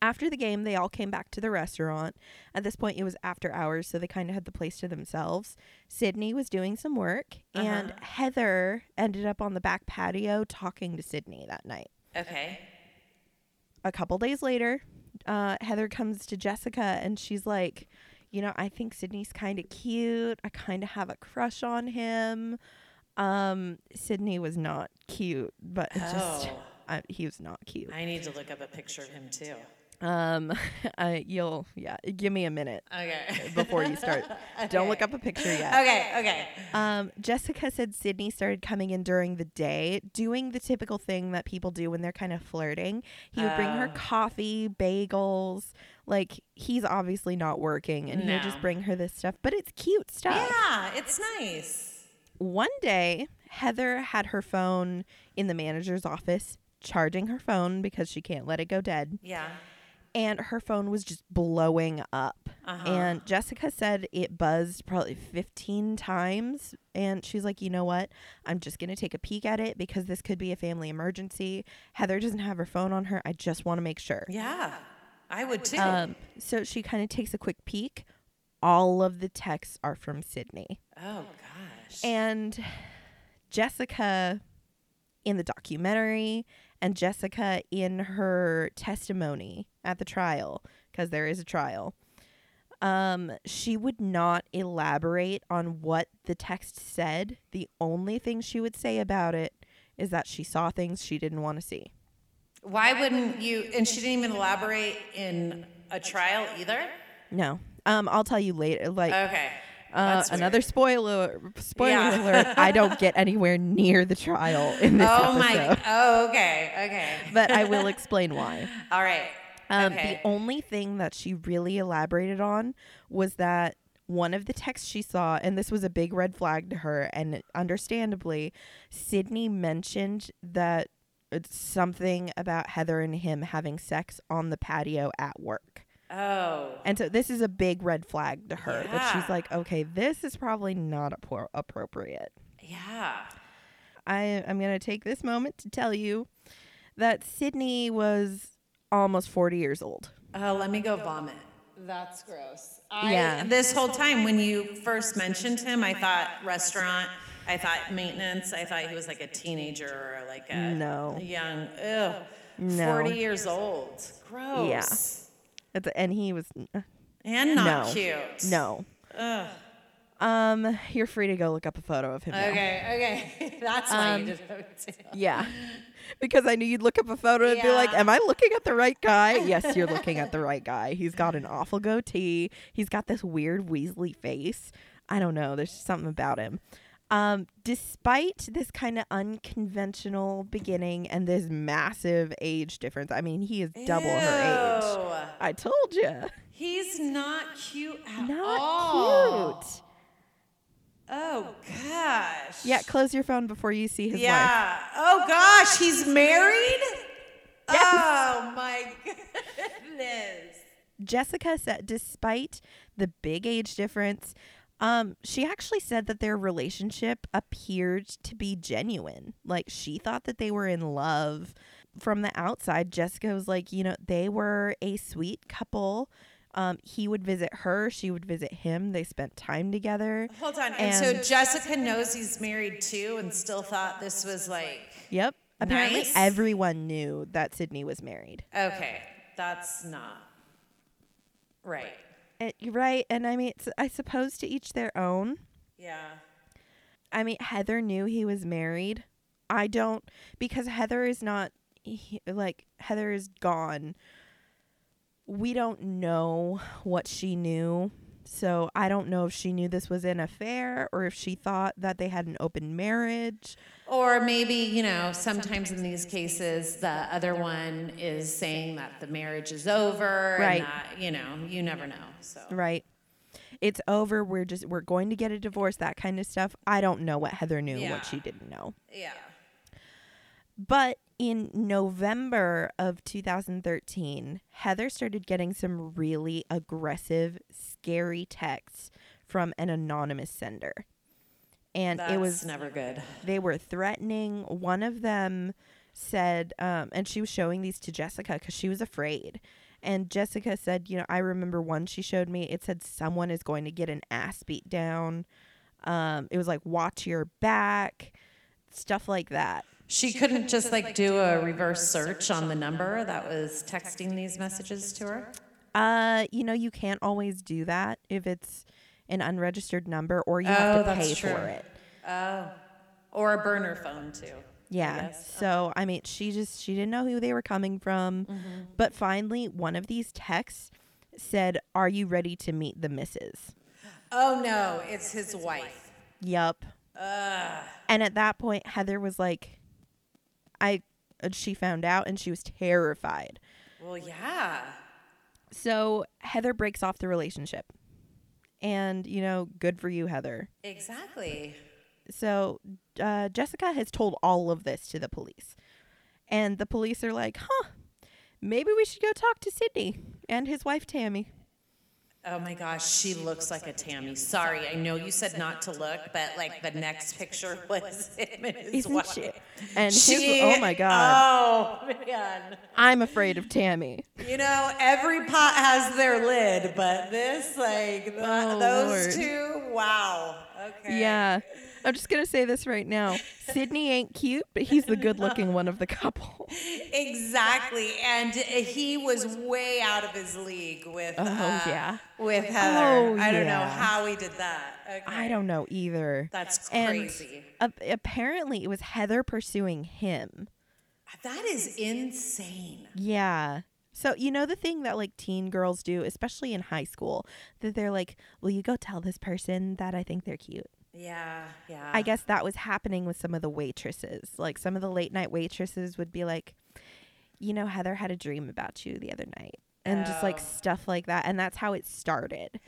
Speaker 1: After the game, they all came back to the restaurant. At this point, it was after hours, so they kind of had the place to themselves. Sidney was doing some work, and
Speaker 2: Uh-huh.
Speaker 1: Heather ended up on the back patio talking to Sidney that night.
Speaker 2: Okay.
Speaker 1: A couple days later, uh, Heather comes to Jessica and she's like, You know, I think Sidney's kind of cute. I kind of have a crush on him. Um, Sidney was not cute, but it just,
Speaker 2: Oh.
Speaker 1: uh, he was not cute.
Speaker 2: I need to look up a picture of him too.
Speaker 1: Um, *laughs* uh, you'll yeah, give me a minute
Speaker 2: Okay.
Speaker 1: before you start. *laughs* Don't look up a picture yet.
Speaker 2: Okay, okay.
Speaker 1: Um, Jessica said Sidney started coming in during the day, doing the typical thing that people do when they're kind of flirting. He would bring her
Speaker 2: Oh.
Speaker 1: coffee, bagels. Like he's obviously not working, and he would just bring her this stuff. But it's cute stuff.
Speaker 2: Yeah, it's nice.
Speaker 1: One day, Heather had her phone in the manager's office, charging her phone because she can't let it go dead.
Speaker 2: Yeah.
Speaker 1: and her phone was just blowing up.
Speaker 2: Uh-huh.
Speaker 1: And Jessica said it buzzed probably 15 times. And she's like, you know what? I'm just going to take a peek at it because this could be a family emergency. Heather doesn't have her phone on her. I just want to make sure.
Speaker 2: Yeah. I would too.
Speaker 1: Um, so she kind of takes a quick peek. All of the texts are from Sidney.
Speaker 2: oh gosh.
Speaker 1: And Jessica in the documentary and Jessica in her testimony at the trial, because there is a trial, um, she would not elaborate on what the text said. The only thing she would say about it is that she saw things she didn't want to see.
Speaker 2: Why wouldn't you? And she didn't even elaborate in a trial either.
Speaker 1: No. Um, I'll tell you later. Like
Speaker 2: Okay.
Speaker 1: uh, another spoiler spoiler
Speaker 2: Yeah.
Speaker 1: alert. I don't get *laughs* anywhere near the trial in this
Speaker 2: Oh my.
Speaker 1: episode.
Speaker 2: Oh, okay. Okay.
Speaker 1: but I will *laughs* explain why.
Speaker 2: All right.
Speaker 1: Um,
Speaker 2: okay.
Speaker 1: The only thing that she really elaborated on was that one of the texts she saw, and this was a big red flag to her, and understandably, Sidney mentioned that it's something about Heather and him having sex on the patio at work.
Speaker 2: oh.
Speaker 1: And so this is a big red flag to her that she's like, okay, this is probably not appro- appropriate.
Speaker 2: Yeah.
Speaker 1: I am going to take this moment to tell you that Sidney was almost 40 years old.
Speaker 2: Oh, let me go vomit. That's gross. I,
Speaker 1: Yeah.
Speaker 2: This whole time when you first mentioned him, I thought restaurant. I thought maintenance. I thought he was like a teenager or like a
Speaker 1: No.
Speaker 2: young. Ew.
Speaker 1: No.
Speaker 2: Forty years old. Gross.
Speaker 1: It's- And he was
Speaker 2: And not
Speaker 1: No.
Speaker 2: cute.
Speaker 1: no.
Speaker 2: Ugh.
Speaker 1: Um, you're free to go look up a photo of him. now.
Speaker 2: Okay. Okay. *laughs* That's why
Speaker 1: Um,
Speaker 2: you did it.
Speaker 1: Yeah. Because I knew you'd look up a photo and be like,
Speaker 2: Yeah.
Speaker 1: Am I looking at the right guy? yes, you're looking at the right guy. He's got an awful goatee. He's got this weird Weasley face. I don't know. There's something about him. Um, despite this kind of unconventional beginning and this massive age difference, I mean, he is double her age. I told you.
Speaker 2: He's not cute at
Speaker 1: Not
Speaker 2: all.
Speaker 1: cute.
Speaker 2: Oh gosh.
Speaker 1: Yeah, close your phone before you see his wife.
Speaker 2: Yeah. Oh gosh, he's married? Oh my goodness.
Speaker 1: Jessica said, despite the big age difference, um, she actually said that their relationship appeared to be genuine. Like she thought that they were in love from the outside. Jessica was like, you know, they were a sweet couple. Um, he would visit her, she would visit him. They spent time together.
Speaker 2: Hold on. And, so Jessica knows he's married too and still thought this was like,
Speaker 1: Yep. Apparently,
Speaker 2: Nice.
Speaker 1: everyone knew that Sidney was married.
Speaker 2: okay, that's not right.
Speaker 1: Uh, you're right, and I mean, it's, I suppose to each their own.
Speaker 2: Yeah.
Speaker 1: I mean, Heather knew he was married. I don't because Heather is not he, like Heather is gone. We don't know what she knew. So I don't know if she knew this was an affair or if she thought that they had an open marriage.
Speaker 2: Or maybe, you know, sometimes in these cases, the other one is saying that the marriage is over.
Speaker 1: Right.
Speaker 2: And that, you know, you never know. So,
Speaker 1: Right. It's over. We're just we're going to get a divorce, that kind of stuff. I don't know what Heather knew,
Speaker 2: Yeah.
Speaker 1: what she didn't know.
Speaker 2: yeah.
Speaker 1: But in November of 2013, Heather started getting some really aggressive, scary texts from an anonymous sender. And
Speaker 2: That's
Speaker 1: it was,
Speaker 2: never good.
Speaker 1: they were threatening. One of them said, um, and she was showing these to Jessica because she was afraid. And Jessica said, you know, I remember one she showed me. It said someone is going to get an ass beat down. Um, it was like, watch your back, stuff like that.
Speaker 2: She couldn't just like do a reverse search on the number that was texting these messages to her.
Speaker 1: Uh, you know, you can't always do that if it's an unregistered number or you
Speaker 2: Oh,
Speaker 1: have to pay
Speaker 2: true.
Speaker 1: for it.
Speaker 2: Oh. Or a burner phone too.
Speaker 1: Yeah.
Speaker 2: guess.
Speaker 1: So, I mean, she just she didn't know who they were coming from.
Speaker 2: Mm-hmm.
Speaker 1: But finally, one of these texts said, "Are you ready to meet the missus?"
Speaker 2: Oh no, it's his wife.
Speaker 1: Yup. And at that point, Heather was like, I uh, she found out and she was terrified.
Speaker 2: Well, yeah.
Speaker 1: So, Heather breaks off the relationship. And, you know, good for you, Heather.
Speaker 2: Exactly.
Speaker 1: So uh, Jessica has told all of this to the police. And the police are like, huh, maybe we should go talk to Sidney and his wife, Tammy.
Speaker 2: Oh my gosh, she looks like a Tammy. Sorry, I know you said not to look, but like the next picture *laughs* was him and his
Speaker 1: Isn't
Speaker 2: wife.
Speaker 1: she? And
Speaker 2: She-
Speaker 1: his, oh my God.
Speaker 2: Oh man.
Speaker 1: I'm afraid of Tammy.
Speaker 2: You know, every pot has their lid, but this, like, th-
Speaker 1: Oh,
Speaker 2: those
Speaker 1: Lord.
Speaker 2: two, wow. Okay.
Speaker 1: Yeah. I'm just going to say this right now. Sidney ain't cute, but he's the good looking one of the couple.
Speaker 2: Exactly, and he was way out of his league with.
Speaker 1: Oh,
Speaker 2: uh,
Speaker 1: yeah.
Speaker 2: With Heather,
Speaker 1: Oh,
Speaker 2: I don't know how he did that. Okay.
Speaker 1: I don't know either.
Speaker 2: That's
Speaker 1: And
Speaker 2: crazy.
Speaker 1: ap- apparently, it was Heather pursuing him.
Speaker 2: That is insane.
Speaker 1: Yeah. So, you know, the thing that like teen girls do, especially in high school, that they're like, will you go tell this person that I think they're cute?
Speaker 2: Yeah, yeah.
Speaker 1: I guess that was happening with some of the waitresses. Like some of the late night waitresses would be like, you know, Heather had a dream about you the other night. And just like
Speaker 2: Oh.
Speaker 1: stuff like that. And that's how it started.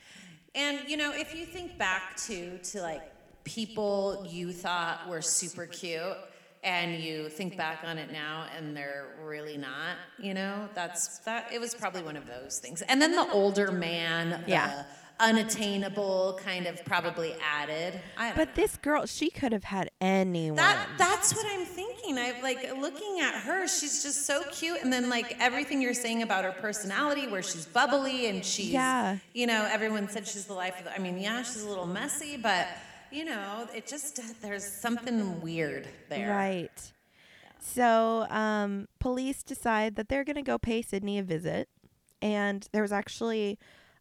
Speaker 2: And you know, if you think back to to like people you thought were super cute and you think back on it now and they're really not, you know, that's that it was probably one of those things. And then the older man, the
Speaker 1: Yeah.
Speaker 2: Unattainable kind of probably added.
Speaker 1: But this girl, she could have had anyone.
Speaker 2: that that's what I'm thinking. I like looking at her. She's just so cute, and then like everything you're saying about her personality, where she's bubbly and she's,
Speaker 1: Yeah.
Speaker 2: you know, everyone said she's the life of. The, I mean, yeah, she's a little messy, but you know, it just there's something weird there.
Speaker 1: Right. So, um, police decide that they're going to go pay Sidney a visit. And there was actually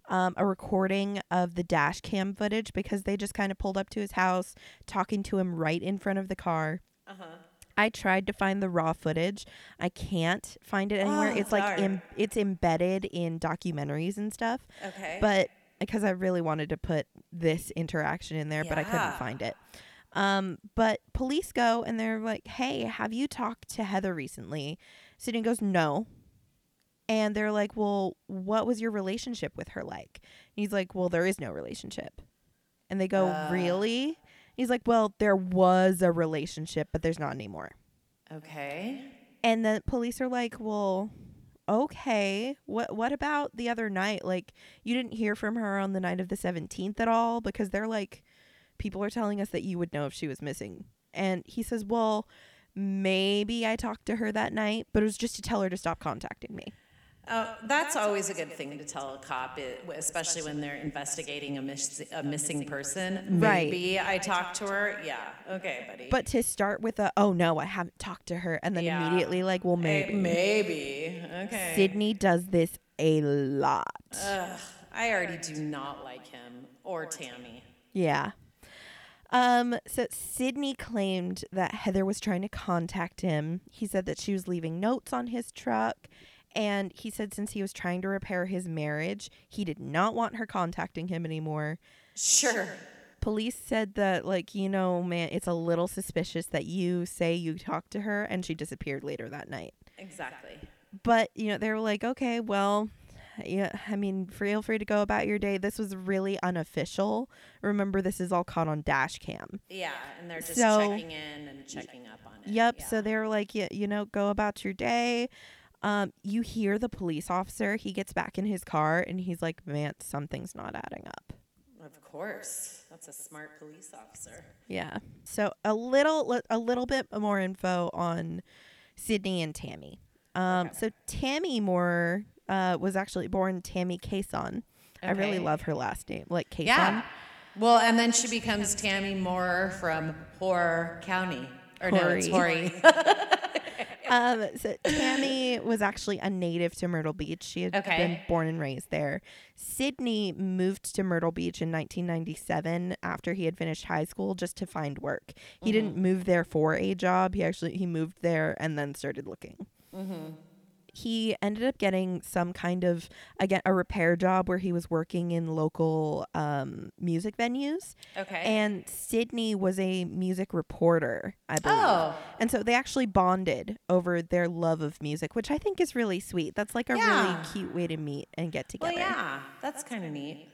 Speaker 1: um, a recording of the dash cam footage because they just kind of pulled up to his house, talking to him right in front of the car.
Speaker 2: Uh-huh.
Speaker 1: I tried to find the raw footage. I can't find it anywhere.
Speaker 2: Oh,
Speaker 1: it's like it's embedded in documentaries and stuff.
Speaker 2: Okay.
Speaker 1: But because I really wanted to put this interaction in there, but I couldn't find it. Um, but police go and they're like, "Hey, have you talked to Heather recently?" Sidney goes, "No." And they're like, "Well, what was your relationship with her like?" And he's like, "Well, there is no relationship." And they go,
Speaker 2: Uh.
Speaker 1: "Really?" He's like, "Well, there was a relationship, but there's not anymore."
Speaker 2: okay.
Speaker 1: And the police are like, "Well, okay. What what about the other night? Like you didn't hear from her on the night of the 17th at all because they're like people are telling us that you would know if she was missing." And he says, "Well, maybe I talked to her that night, but it was just to tell her to stop contacting me."
Speaker 2: Oh, that's always a good thing to tell a cop, it, especially when they're investigating a, miss, a missing person.
Speaker 1: Right.
Speaker 2: Maybe I talked to her. Yeah. Okay, buddy.
Speaker 1: But to start with a, oh no, I haven't talked to her, and then
Speaker 2: Yeah.
Speaker 1: immediately like, well, maybe.
Speaker 2: maybe. Okay.
Speaker 1: Sidney does this a lot.
Speaker 2: Ugh, I already do not like him or Tammy.
Speaker 1: Yeah. Um, so Sidney claimed that Heather was trying to contact him. He said that she was leaving notes on his truck. And he said since he was trying to repair his marriage, he did not want her contacting him anymore.
Speaker 2: Sure.
Speaker 1: Police said that, like, you know, man, it's a little suspicious that you say you talked to her and she disappeared later that night.
Speaker 2: Exactly.
Speaker 1: But, you know, they were like, okay, well, yeah, I mean, feel free to go about your day. This was really unofficial. Remember, this is all caught on dash cam.
Speaker 2: Yeah, and they're just
Speaker 1: So-
Speaker 2: checking in and checking up on it.
Speaker 1: Yep.
Speaker 2: Yeah.
Speaker 1: So they were like, yeah, you know, go about your day. Um, you hear the police officer. He gets back in his car and he's like, man, something's not adding up.
Speaker 2: Of course, that's a smart police officer.
Speaker 1: Yeah. So a little, a little bit more info on Sidney and Tammy. Um,
Speaker 2: Okay.
Speaker 1: so Tammy Moorer uh, was actually born Tammy Cason. I really love her last name, like Cason.
Speaker 2: Yeah. Well, and then she becomes Tammy Moorer from Horror County. Or no, it's
Speaker 1: Horry. *laughs* Um, so Tammy was actually a native to Myrtle Beach. She had
Speaker 2: Okay.
Speaker 1: been born and raised there. Sidney moved to Myrtle Beach in 1997 after he had finished high school just to find work. He didn't move there for a job. He actually he moved there and then started looking. He ended up getting some kind of again a repair job where he was working in local um, music venues.
Speaker 2: okay.
Speaker 1: And Sidney was a music reporter, I believe.
Speaker 2: oh,
Speaker 1: And so they actually bonded over their love of music, which I think is really sweet. That's like a
Speaker 2: Yeah.
Speaker 1: really cute way to meet and get together.
Speaker 2: well, yeah, that's kind of neat.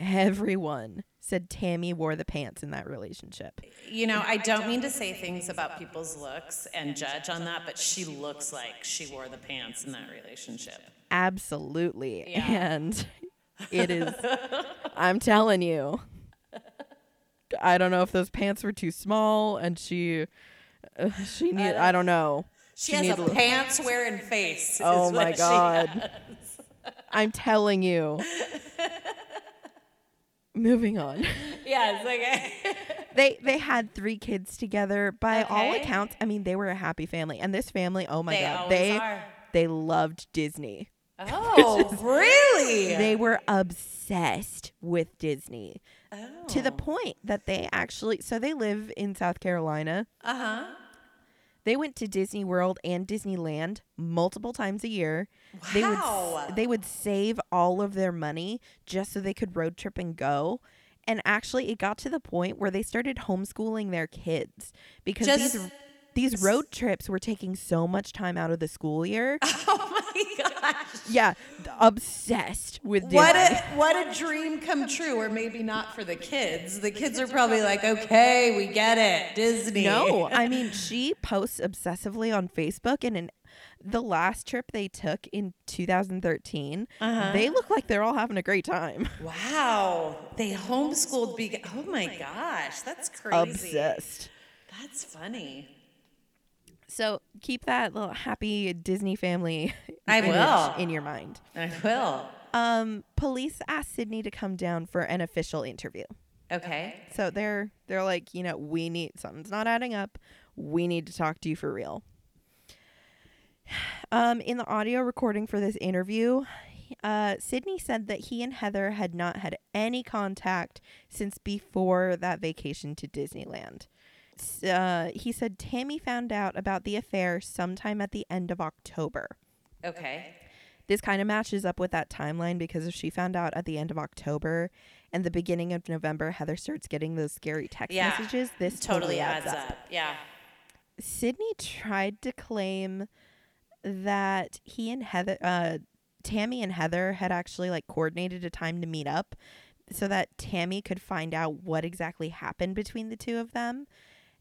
Speaker 1: Everyone said Tammy wore the pants in that relationship.
Speaker 2: You know, I don't mean to say things about people's looks and judge on that, but she looks like she wore the pants in that relationship.
Speaker 1: Absolutely.
Speaker 2: Yeah.
Speaker 1: And *laughs* it is, I'm telling you, I don't know if those pants were too small and she, uh, she need, I don't know.
Speaker 2: She,
Speaker 1: She
Speaker 2: has a
Speaker 1: a-
Speaker 2: pants wearing face. is
Speaker 1: Oh
Speaker 2: what
Speaker 1: my
Speaker 2: she
Speaker 1: God.
Speaker 2: has.
Speaker 1: I'm telling you. *laughs* Moving on. *laughs*
Speaker 2: Yes, okay. *laughs*
Speaker 1: they they had three kids together by all accounts i mean they were a happy family and this family oh my
Speaker 2: They
Speaker 1: god they
Speaker 2: are.
Speaker 1: they loved disney
Speaker 2: Oh, *laughs* really?
Speaker 1: they were obsessed with disney Oh. to the
Speaker 2: Oh.
Speaker 1: point that they actually so they live in south carolina
Speaker 2: Uh huh.
Speaker 1: They went to disney world and disneyland multiple times a year they would
Speaker 2: Wow.
Speaker 1: they would save all of their money just so they could road trip and go and actually it got to the point where they started homeschooling their kids because
Speaker 2: Just-
Speaker 1: these these road trips were taking so much time out of the school year. *laughs*
Speaker 2: Oh my gosh.
Speaker 1: yeah, obsessed with Disney.
Speaker 2: What a what a dream come true, or maybe not for the kids. The kids are probably like, okay, we get it, Disney.
Speaker 1: No, I *laughs* mean she posts obsessively on Facebook, and in the last trip they took in 2013,
Speaker 2: Uh-huh.
Speaker 1: they look like they're all having a great time. *laughs*
Speaker 2: Wow, they homeschooled. Be- oh my gosh, that's crazy.
Speaker 1: Obsessed.
Speaker 2: That's funny.
Speaker 1: So keep that little happy Disney family *laughs*
Speaker 2: I
Speaker 1: image
Speaker 2: will.
Speaker 1: in your mind.
Speaker 2: I will.
Speaker 1: Um, police asked Sidney to come down for an official interview.
Speaker 2: Okay.
Speaker 1: So they're they're like, you know, we need something's not adding up. We need to talk to you for real. *sighs* Um, in the audio recording for this interview, uh, Sidney said that he and Heather had not had any contact since before that vacation to Disneyland. S- Uh, he said Tammy found out about the affair sometime at the end of October.
Speaker 2: Okay.
Speaker 1: This kind of matches up with that timeline because if she found out at the end of October and the beginning of November, Heather starts getting those scary text
Speaker 2: Yeah.
Speaker 1: messages. This
Speaker 2: Totally adds up. Yeah.
Speaker 1: Sidney tried to claim that he and Heather, uh, Tammy and Heather had actually like coordinated a time to meet up so that Tammy could find out what exactly happened between the two of them.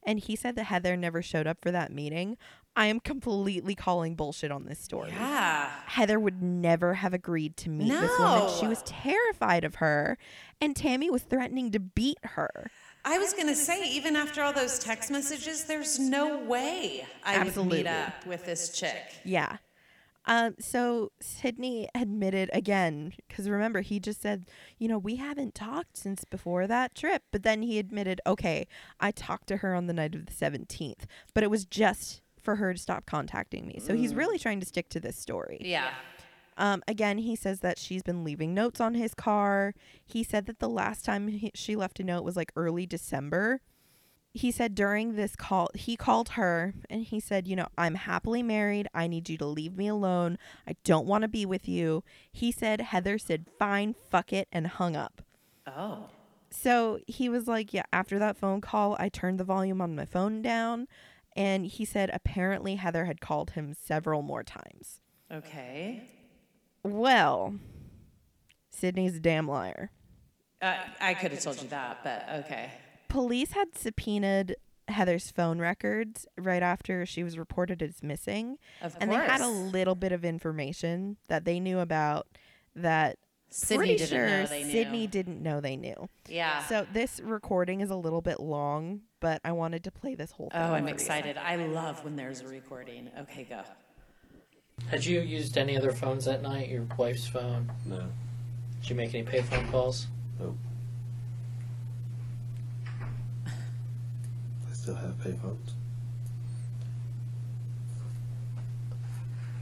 Speaker 1: And he said that Heather never showed up for that meeting. I am completely calling bullshit on this story.
Speaker 2: Yeah.
Speaker 1: Heather would never have agreed to meet this woman. She was terrified of her, and Tammy was threatening to beat her.
Speaker 2: I was gonna say, even after all those text messages, there's no way I would meet up with this chick.
Speaker 1: Yeah. Um, so Sidney admitted again, because remember, he just said, you know, we haven't talked since before that trip. But then he admitted, okay, I talked to her on the night of the 17th, but it was just for her to stop contacting me. So he's really trying to stick to this story.
Speaker 2: Yeah.
Speaker 1: Um, again, he says that she's been leaving notes on his car. He said that the last time he, she left a note was like early December. He said during this call, he called her and he said, You know, I'm happily married. I need you to leave me alone. I don't want to be with you. He said, Heather said, Fine, fuck it, and hung up.
Speaker 2: Oh.
Speaker 1: So he was like, Yeah, after that phone call, I turned the volume on my phone down. And he said, apparently, Heather had called him several more times.
Speaker 2: Okay.
Speaker 1: Well, Sidney's a damn liar.
Speaker 2: Uh, I could have told you that, but okay.
Speaker 1: Police had subpoenaed Heather's phone records right after she was reported as missing.
Speaker 2: Of
Speaker 1: and
Speaker 2: course.
Speaker 1: they had a little bit of information that they knew about that
Speaker 2: Sidney
Speaker 1: pretty
Speaker 2: didn't
Speaker 1: sure
Speaker 2: know they knew.
Speaker 1: Sidney didn't know they knew.
Speaker 2: Yeah.
Speaker 1: So this recording is a little bit long, but I wanted to play this whole thing.
Speaker 2: oh, I'm excited. I love when there's a recording. Okay, go.
Speaker 3: Had you used any other phones that night? Your wife's phone?
Speaker 4: No.
Speaker 3: Did you make any payphone calls?
Speaker 4: Nope. Still have payphones.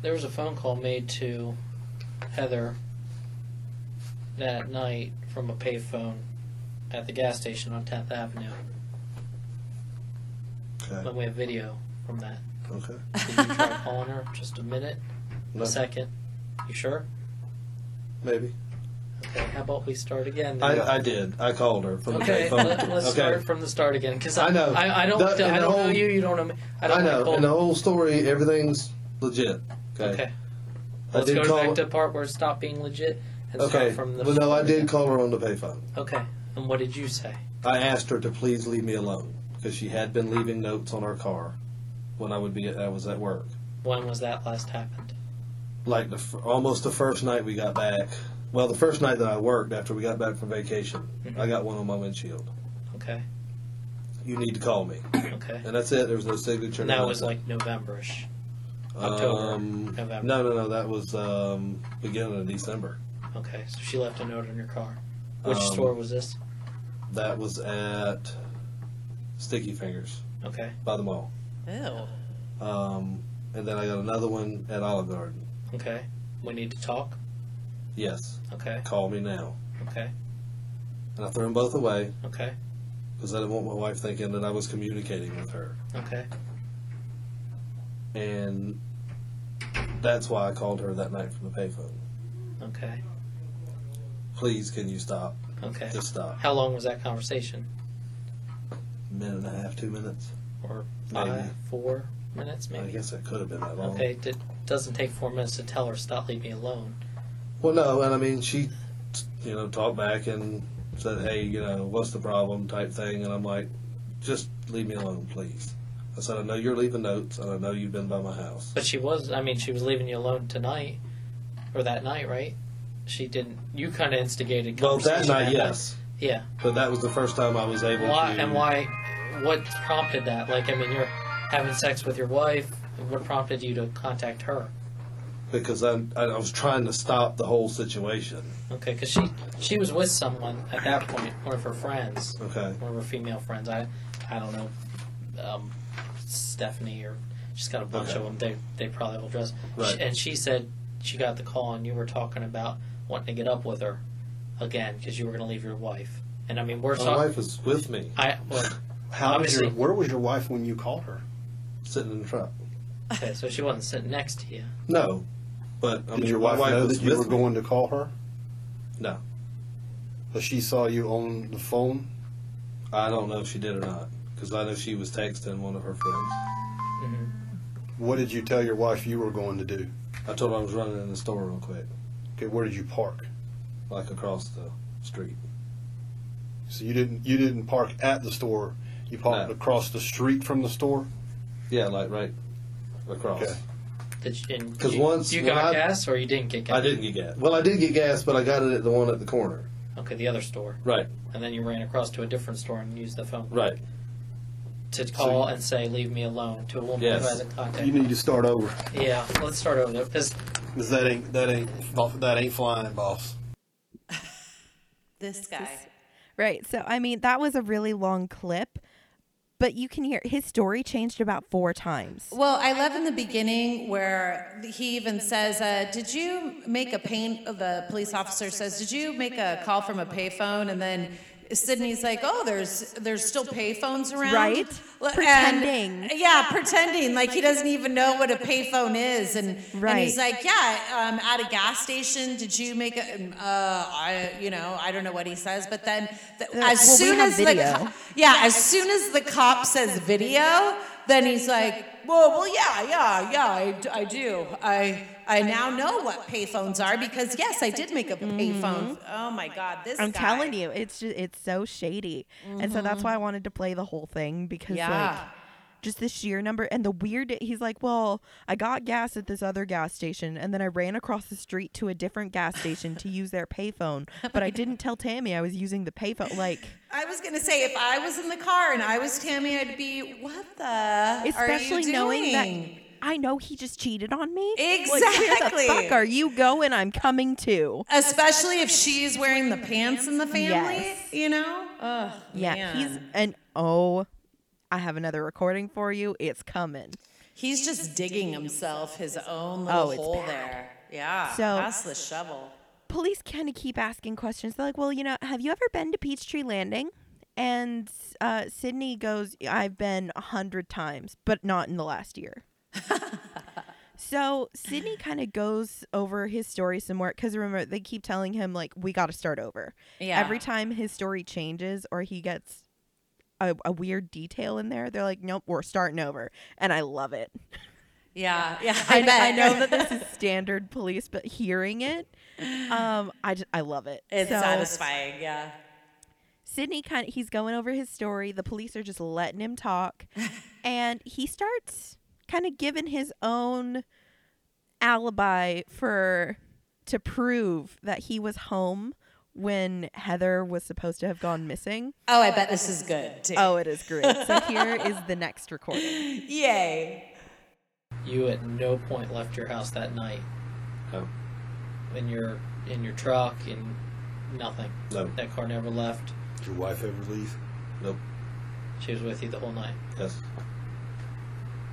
Speaker 3: There was a phone call made to Heather that night from a payphone at the gas station on 10th Avenue.
Speaker 4: Okay.
Speaker 3: And we have video from that.
Speaker 4: Okay.
Speaker 3: Did you try calling her? Just a minute?
Speaker 4: No.
Speaker 3: A second? You sure?
Speaker 4: Maybe.
Speaker 3: Okay, how about we start again?
Speaker 4: I, I did. I called her from
Speaker 3: Okay,
Speaker 4: the payphone.
Speaker 3: let, us
Speaker 4: okay.
Speaker 3: start from the start again because
Speaker 4: I know.
Speaker 3: I, I don't.
Speaker 4: The-
Speaker 3: I
Speaker 4: the
Speaker 3: don't know
Speaker 4: whole-
Speaker 3: you. You don't know me. I
Speaker 4: I,
Speaker 3: don't
Speaker 4: know.
Speaker 3: Like
Speaker 4: In the whole story, everything's legit. Okay.
Speaker 3: Okay.
Speaker 4: I
Speaker 3: Let's
Speaker 4: did
Speaker 3: go
Speaker 4: call.
Speaker 3: back to the part where it stopped being legit and
Speaker 4: okay.
Speaker 3: start from the.
Speaker 4: well, no, I did call her on the payphone.
Speaker 3: Okay. And what did you say?
Speaker 4: I asked her to please leave me alone because she had been leaving notes on her car when I would be. I was at work.
Speaker 3: When was that last happened?
Speaker 4: like the f- almost the first night we got back. Well, the first night that I worked after we got back from vacation,
Speaker 3: Mhm.
Speaker 4: I got one on my windshield.
Speaker 3: Okay.
Speaker 4: You need to call me,
Speaker 3: Okay.
Speaker 4: and that's it. There was no signature.
Speaker 3: And that
Speaker 4: no
Speaker 3: was
Speaker 4: nothing.
Speaker 3: like Novemberish. October,
Speaker 4: Um,
Speaker 3: November.
Speaker 4: No, no, no. That was um, beginning of December.
Speaker 3: Okay. So she left a note in your car. Which
Speaker 4: Um,
Speaker 3: store was this?
Speaker 4: That was at Sticky Fingers
Speaker 3: Okay.
Speaker 4: by the mall.
Speaker 2: Ew.
Speaker 4: Um, and then I got another one at Olive Garden.
Speaker 3: Okay. We need to talk.
Speaker 4: Yes,
Speaker 3: Okay.
Speaker 4: call me now.
Speaker 3: Okay.
Speaker 4: And I threw them both away
Speaker 3: Okay.
Speaker 4: because I didn't want my wife thinking that I was communicating with her.
Speaker 3: Okay.
Speaker 4: and that's why I called her that night from the payphone.
Speaker 3: Okay.
Speaker 4: Please, can you stop?
Speaker 3: Okay.
Speaker 4: Just stop.
Speaker 3: How long was that conversation?
Speaker 4: A Minute and a half, two minutes.
Speaker 3: Or five,
Speaker 4: Maybe.
Speaker 3: four minutes, maybe.
Speaker 4: I
Speaker 3: maybe.
Speaker 4: guess it could have been that long.
Speaker 3: Okay. It doesn't take four minutes to tell her stop, leave me alone.
Speaker 4: Well, no, and I mean she, you know, talked back and said, "Hey, you know, what's the problem?" type thing, and I'm like, "Just leave me alone, please." I said, "I know you're leaving notes, and I know you've been by my house."
Speaker 3: But she was. I mean, she was leaving you alone tonight, or that night, right? She didn't. You kind of instigated.
Speaker 4: Well, that
Speaker 3: conversation
Speaker 4: night,
Speaker 3: that
Speaker 4: yes,
Speaker 3: Yeah.
Speaker 4: but that was the first time I was able
Speaker 3: Why
Speaker 4: to.
Speaker 3: and why? What prompted that? Like, I mean, you're having sex with your wife. What prompted you to contact her?
Speaker 4: Because I, I was trying to stop the whole situation.
Speaker 3: Okay, because she she was with someone at that point, one of her friends,
Speaker 4: Okay.
Speaker 3: one of her female friends. I I don't know, um, Stephanie or she's got a bunch
Speaker 4: Okay.
Speaker 3: of them. They they probably will dress.
Speaker 4: Right.
Speaker 3: and she said she got the call and you were talking about wanting to get up with her again because you were going to leave your wife. And I mean, we're
Speaker 4: My
Speaker 3: talking.
Speaker 4: wife was with me,
Speaker 3: I well, *laughs*
Speaker 5: How did
Speaker 3: Obviously-
Speaker 5: your, where was your wife when you called her?
Speaker 4: sitting in the truck.
Speaker 3: okay, so she wasn't sitting next to you.
Speaker 4: No, but I
Speaker 5: Did
Speaker 4: mean,
Speaker 5: your
Speaker 4: my
Speaker 5: wife, know
Speaker 4: was
Speaker 5: that you
Speaker 4: with
Speaker 5: were
Speaker 4: me.
Speaker 5: going to call her?
Speaker 4: No,
Speaker 5: But she saw you on the phone.
Speaker 4: I don't know if she did or not because I know she was texting one of her friends. Mm-hmm.
Speaker 5: What did you tell your wife you were going to do?
Speaker 4: I told her I was running in the store real quick,
Speaker 5: Okay, where did you park?
Speaker 4: like across the street.
Speaker 5: So you didn't you didn't park at the store. You parked
Speaker 4: No.
Speaker 5: across the street from the store.
Speaker 4: Yeah, like right across.
Speaker 5: Okay.
Speaker 3: Did you, and
Speaker 4: 'Cause
Speaker 3: you,
Speaker 4: once
Speaker 3: you
Speaker 4: when
Speaker 3: got
Speaker 4: I-
Speaker 3: gas or you didn't get gas?
Speaker 4: I didn't get gas. Well, I did get gas, but I got it at the one at the corner.
Speaker 3: Okay, the other store,
Speaker 4: Right,
Speaker 3: and then you ran across to a different store and used the phone
Speaker 4: right.
Speaker 3: to call and say, "Leave me alone" to a woman
Speaker 4: Yes.
Speaker 3: who hasn't contacted.
Speaker 5: You need to start over.
Speaker 3: Yeah, let's start over Because
Speaker 5: that ain't that ain't that ain't flying, boss. *laughs*
Speaker 2: This guy.
Speaker 1: Right. So, I mean, that was a really long clip, but you can hear his story changed about four times.
Speaker 2: Well, I love in the beginning where he even says, uh, "Did you make a pain?" The police officer says, "Did you make a call from a payphone?" And then Sidney's like, "Oh, there's there's still payphones around,
Speaker 1: Right.
Speaker 2: And-
Speaker 1: Pretending.
Speaker 2: yeah, pretending like he doesn't even know what a payphone is, and and he's like, "Yeah, um, at a gas station, did you make a? Uh, I, you know, I don't know what he says, but then the, as
Speaker 1: "Well,
Speaker 2: soon as the
Speaker 1: video."
Speaker 2: co- yeah, as soon as the cop says video, then he's like, well, well, yeah, yeah, yeah, I, I do. I I now know what payphones are because yes, I did make a payphone. Oh my God, this
Speaker 1: Mm-hmm. I'm
Speaker 2: guy.
Speaker 1: telling you, it's just it's so shady, and so that's why I wanted to play the whole thing because like
Speaker 2: Yeah.
Speaker 1: just the sheer number and the weird. He's like, well, I got gas at this other gas station, and then I ran across the street to a different gas station to use their payphone, *laughs* but I didn't tell Tammy I was using the payphone. Like,
Speaker 2: I was gonna say if I was in the car and I was Tammy, I'd be what the
Speaker 1: especially
Speaker 2: are you
Speaker 1: knowing that? I know he just cheated on me. Like, where the fuck are you going? I'm coming too.
Speaker 2: Especially if she's wearing the pants in the family,
Speaker 1: Yes.
Speaker 2: you know? Ugh,
Speaker 1: Yeah, he's
Speaker 2: man.
Speaker 1: and oh, I have another recording for you. It's coming.
Speaker 2: He's just digging himself his own little
Speaker 1: Oh, it's
Speaker 2: hole
Speaker 1: bad.
Speaker 2: there. Yeah.
Speaker 1: So-
Speaker 2: pass the shovel.
Speaker 1: police kind of keep asking questions. They're like, "Well, you know, have you ever been to Peachtree Landing?" And uh, Sidney goes, "I've been a hundred times, but not in the last year." So Sidney kind of goes over his story some more because remember they keep telling him like, "We got to start over."
Speaker 2: Yeah.
Speaker 1: Every time his story changes or he gets a, a weird detail in there, they're like, "Nope, we're starting over," and I love it.
Speaker 2: Yeah, yeah. *laughs*
Speaker 1: I,
Speaker 2: I, bet.
Speaker 1: I know that this *laughs* is standard police, but hearing it, um, I just, I love it.
Speaker 2: it's
Speaker 1: So,
Speaker 2: satisfying. Yeah.
Speaker 1: Sidney kind of he's going over his story. The police are just letting him talk, *laughs* and he starts kind of given his own alibi for to prove that he was home when Heather was supposed to have gone missing.
Speaker 2: Oh, I bet this is good too.
Speaker 1: Oh, it is great. So *laughs* here is the next recording.
Speaker 2: yay!
Speaker 3: You at no point left your house that night.
Speaker 4: No.
Speaker 3: In your in your truck, in nothing.
Speaker 4: No.
Speaker 3: That car never left.
Speaker 5: Did your wife ever leave?
Speaker 4: Nope.
Speaker 3: She was with you the whole night,
Speaker 4: Yes.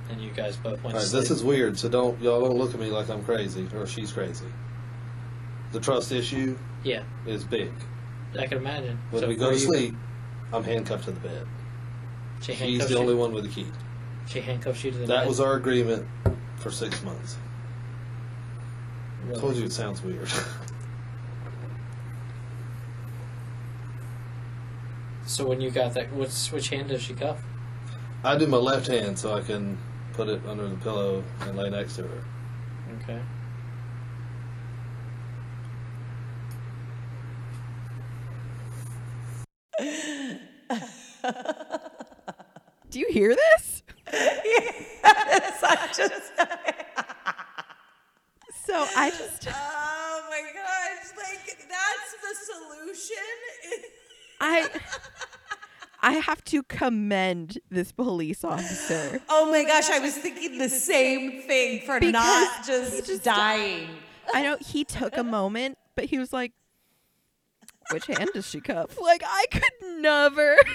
Speaker 3: And you guys both went.
Speaker 4: All right, this is weird, so don't y'all don't look at me like I'm crazy or she's crazy. The trust issue
Speaker 3: Yeah,
Speaker 4: is big.
Speaker 3: I can imagine.
Speaker 4: When
Speaker 3: So
Speaker 4: we go
Speaker 3: were
Speaker 4: to
Speaker 3: you-
Speaker 4: sleep, I'm handcuffed to the bed.
Speaker 3: she
Speaker 4: She's
Speaker 3: handcuffs
Speaker 4: the
Speaker 3: you.
Speaker 4: only one with the key.
Speaker 3: She handcuffs you to the bed.
Speaker 4: That
Speaker 3: bed.
Speaker 4: was our agreement for six months.
Speaker 3: Really?
Speaker 4: I told you it sounds weird. *laughs*
Speaker 3: So when you got that, which which hand does she cuff?
Speaker 4: I do my left hand so I can put it under the pillow and lay next to her.
Speaker 3: Okay. *laughs*
Speaker 1: Do you hear this?
Speaker 2: yes, I *laughs* just,
Speaker 1: So I just *laughs*
Speaker 2: oh my gosh! Like that's the solution.
Speaker 1: I I have to commend this police officer. *laughs*
Speaker 2: oh my gosh! I was thinking the same thing for
Speaker 1: Because
Speaker 2: not just,
Speaker 1: just-
Speaker 2: dying.
Speaker 1: I know he took a moment, but he was like, "Which hand does she cuff?" *laughs* Like I could never. *laughs*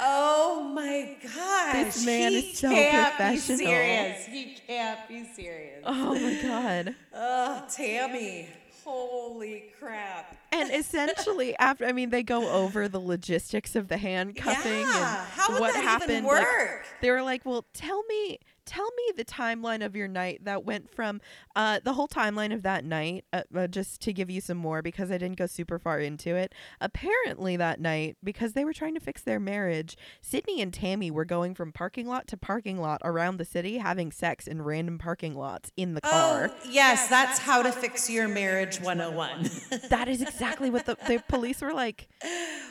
Speaker 2: Oh my gosh!
Speaker 1: This man
Speaker 2: he
Speaker 1: is so
Speaker 2: can't
Speaker 1: professional.
Speaker 2: Be serious. He can't be serious.
Speaker 1: oh my god!
Speaker 2: Oh, Tammy! Holy crap!
Speaker 1: And essentially, after I mean, they go over the logistics of the handcuffing
Speaker 2: Yeah,
Speaker 1: and
Speaker 2: how would
Speaker 1: what
Speaker 2: that even
Speaker 1: happened. like,
Speaker 2: work?
Speaker 1: they were like, "Well, tell me, tell me the timeline of your night that went from uh, the whole timeline of that night." Uh, uh, just to give you some more, because I didn't go super far into it. Apparently, that night, because they were trying to fix their marriage, Sidney and Tammy were going from parking lot to parking lot around the city, having sex in random parking lots in the car.
Speaker 2: Oh, yes, that's how to fix your marriage 101.
Speaker 1: That is exactly *laughs* what the, the police were like.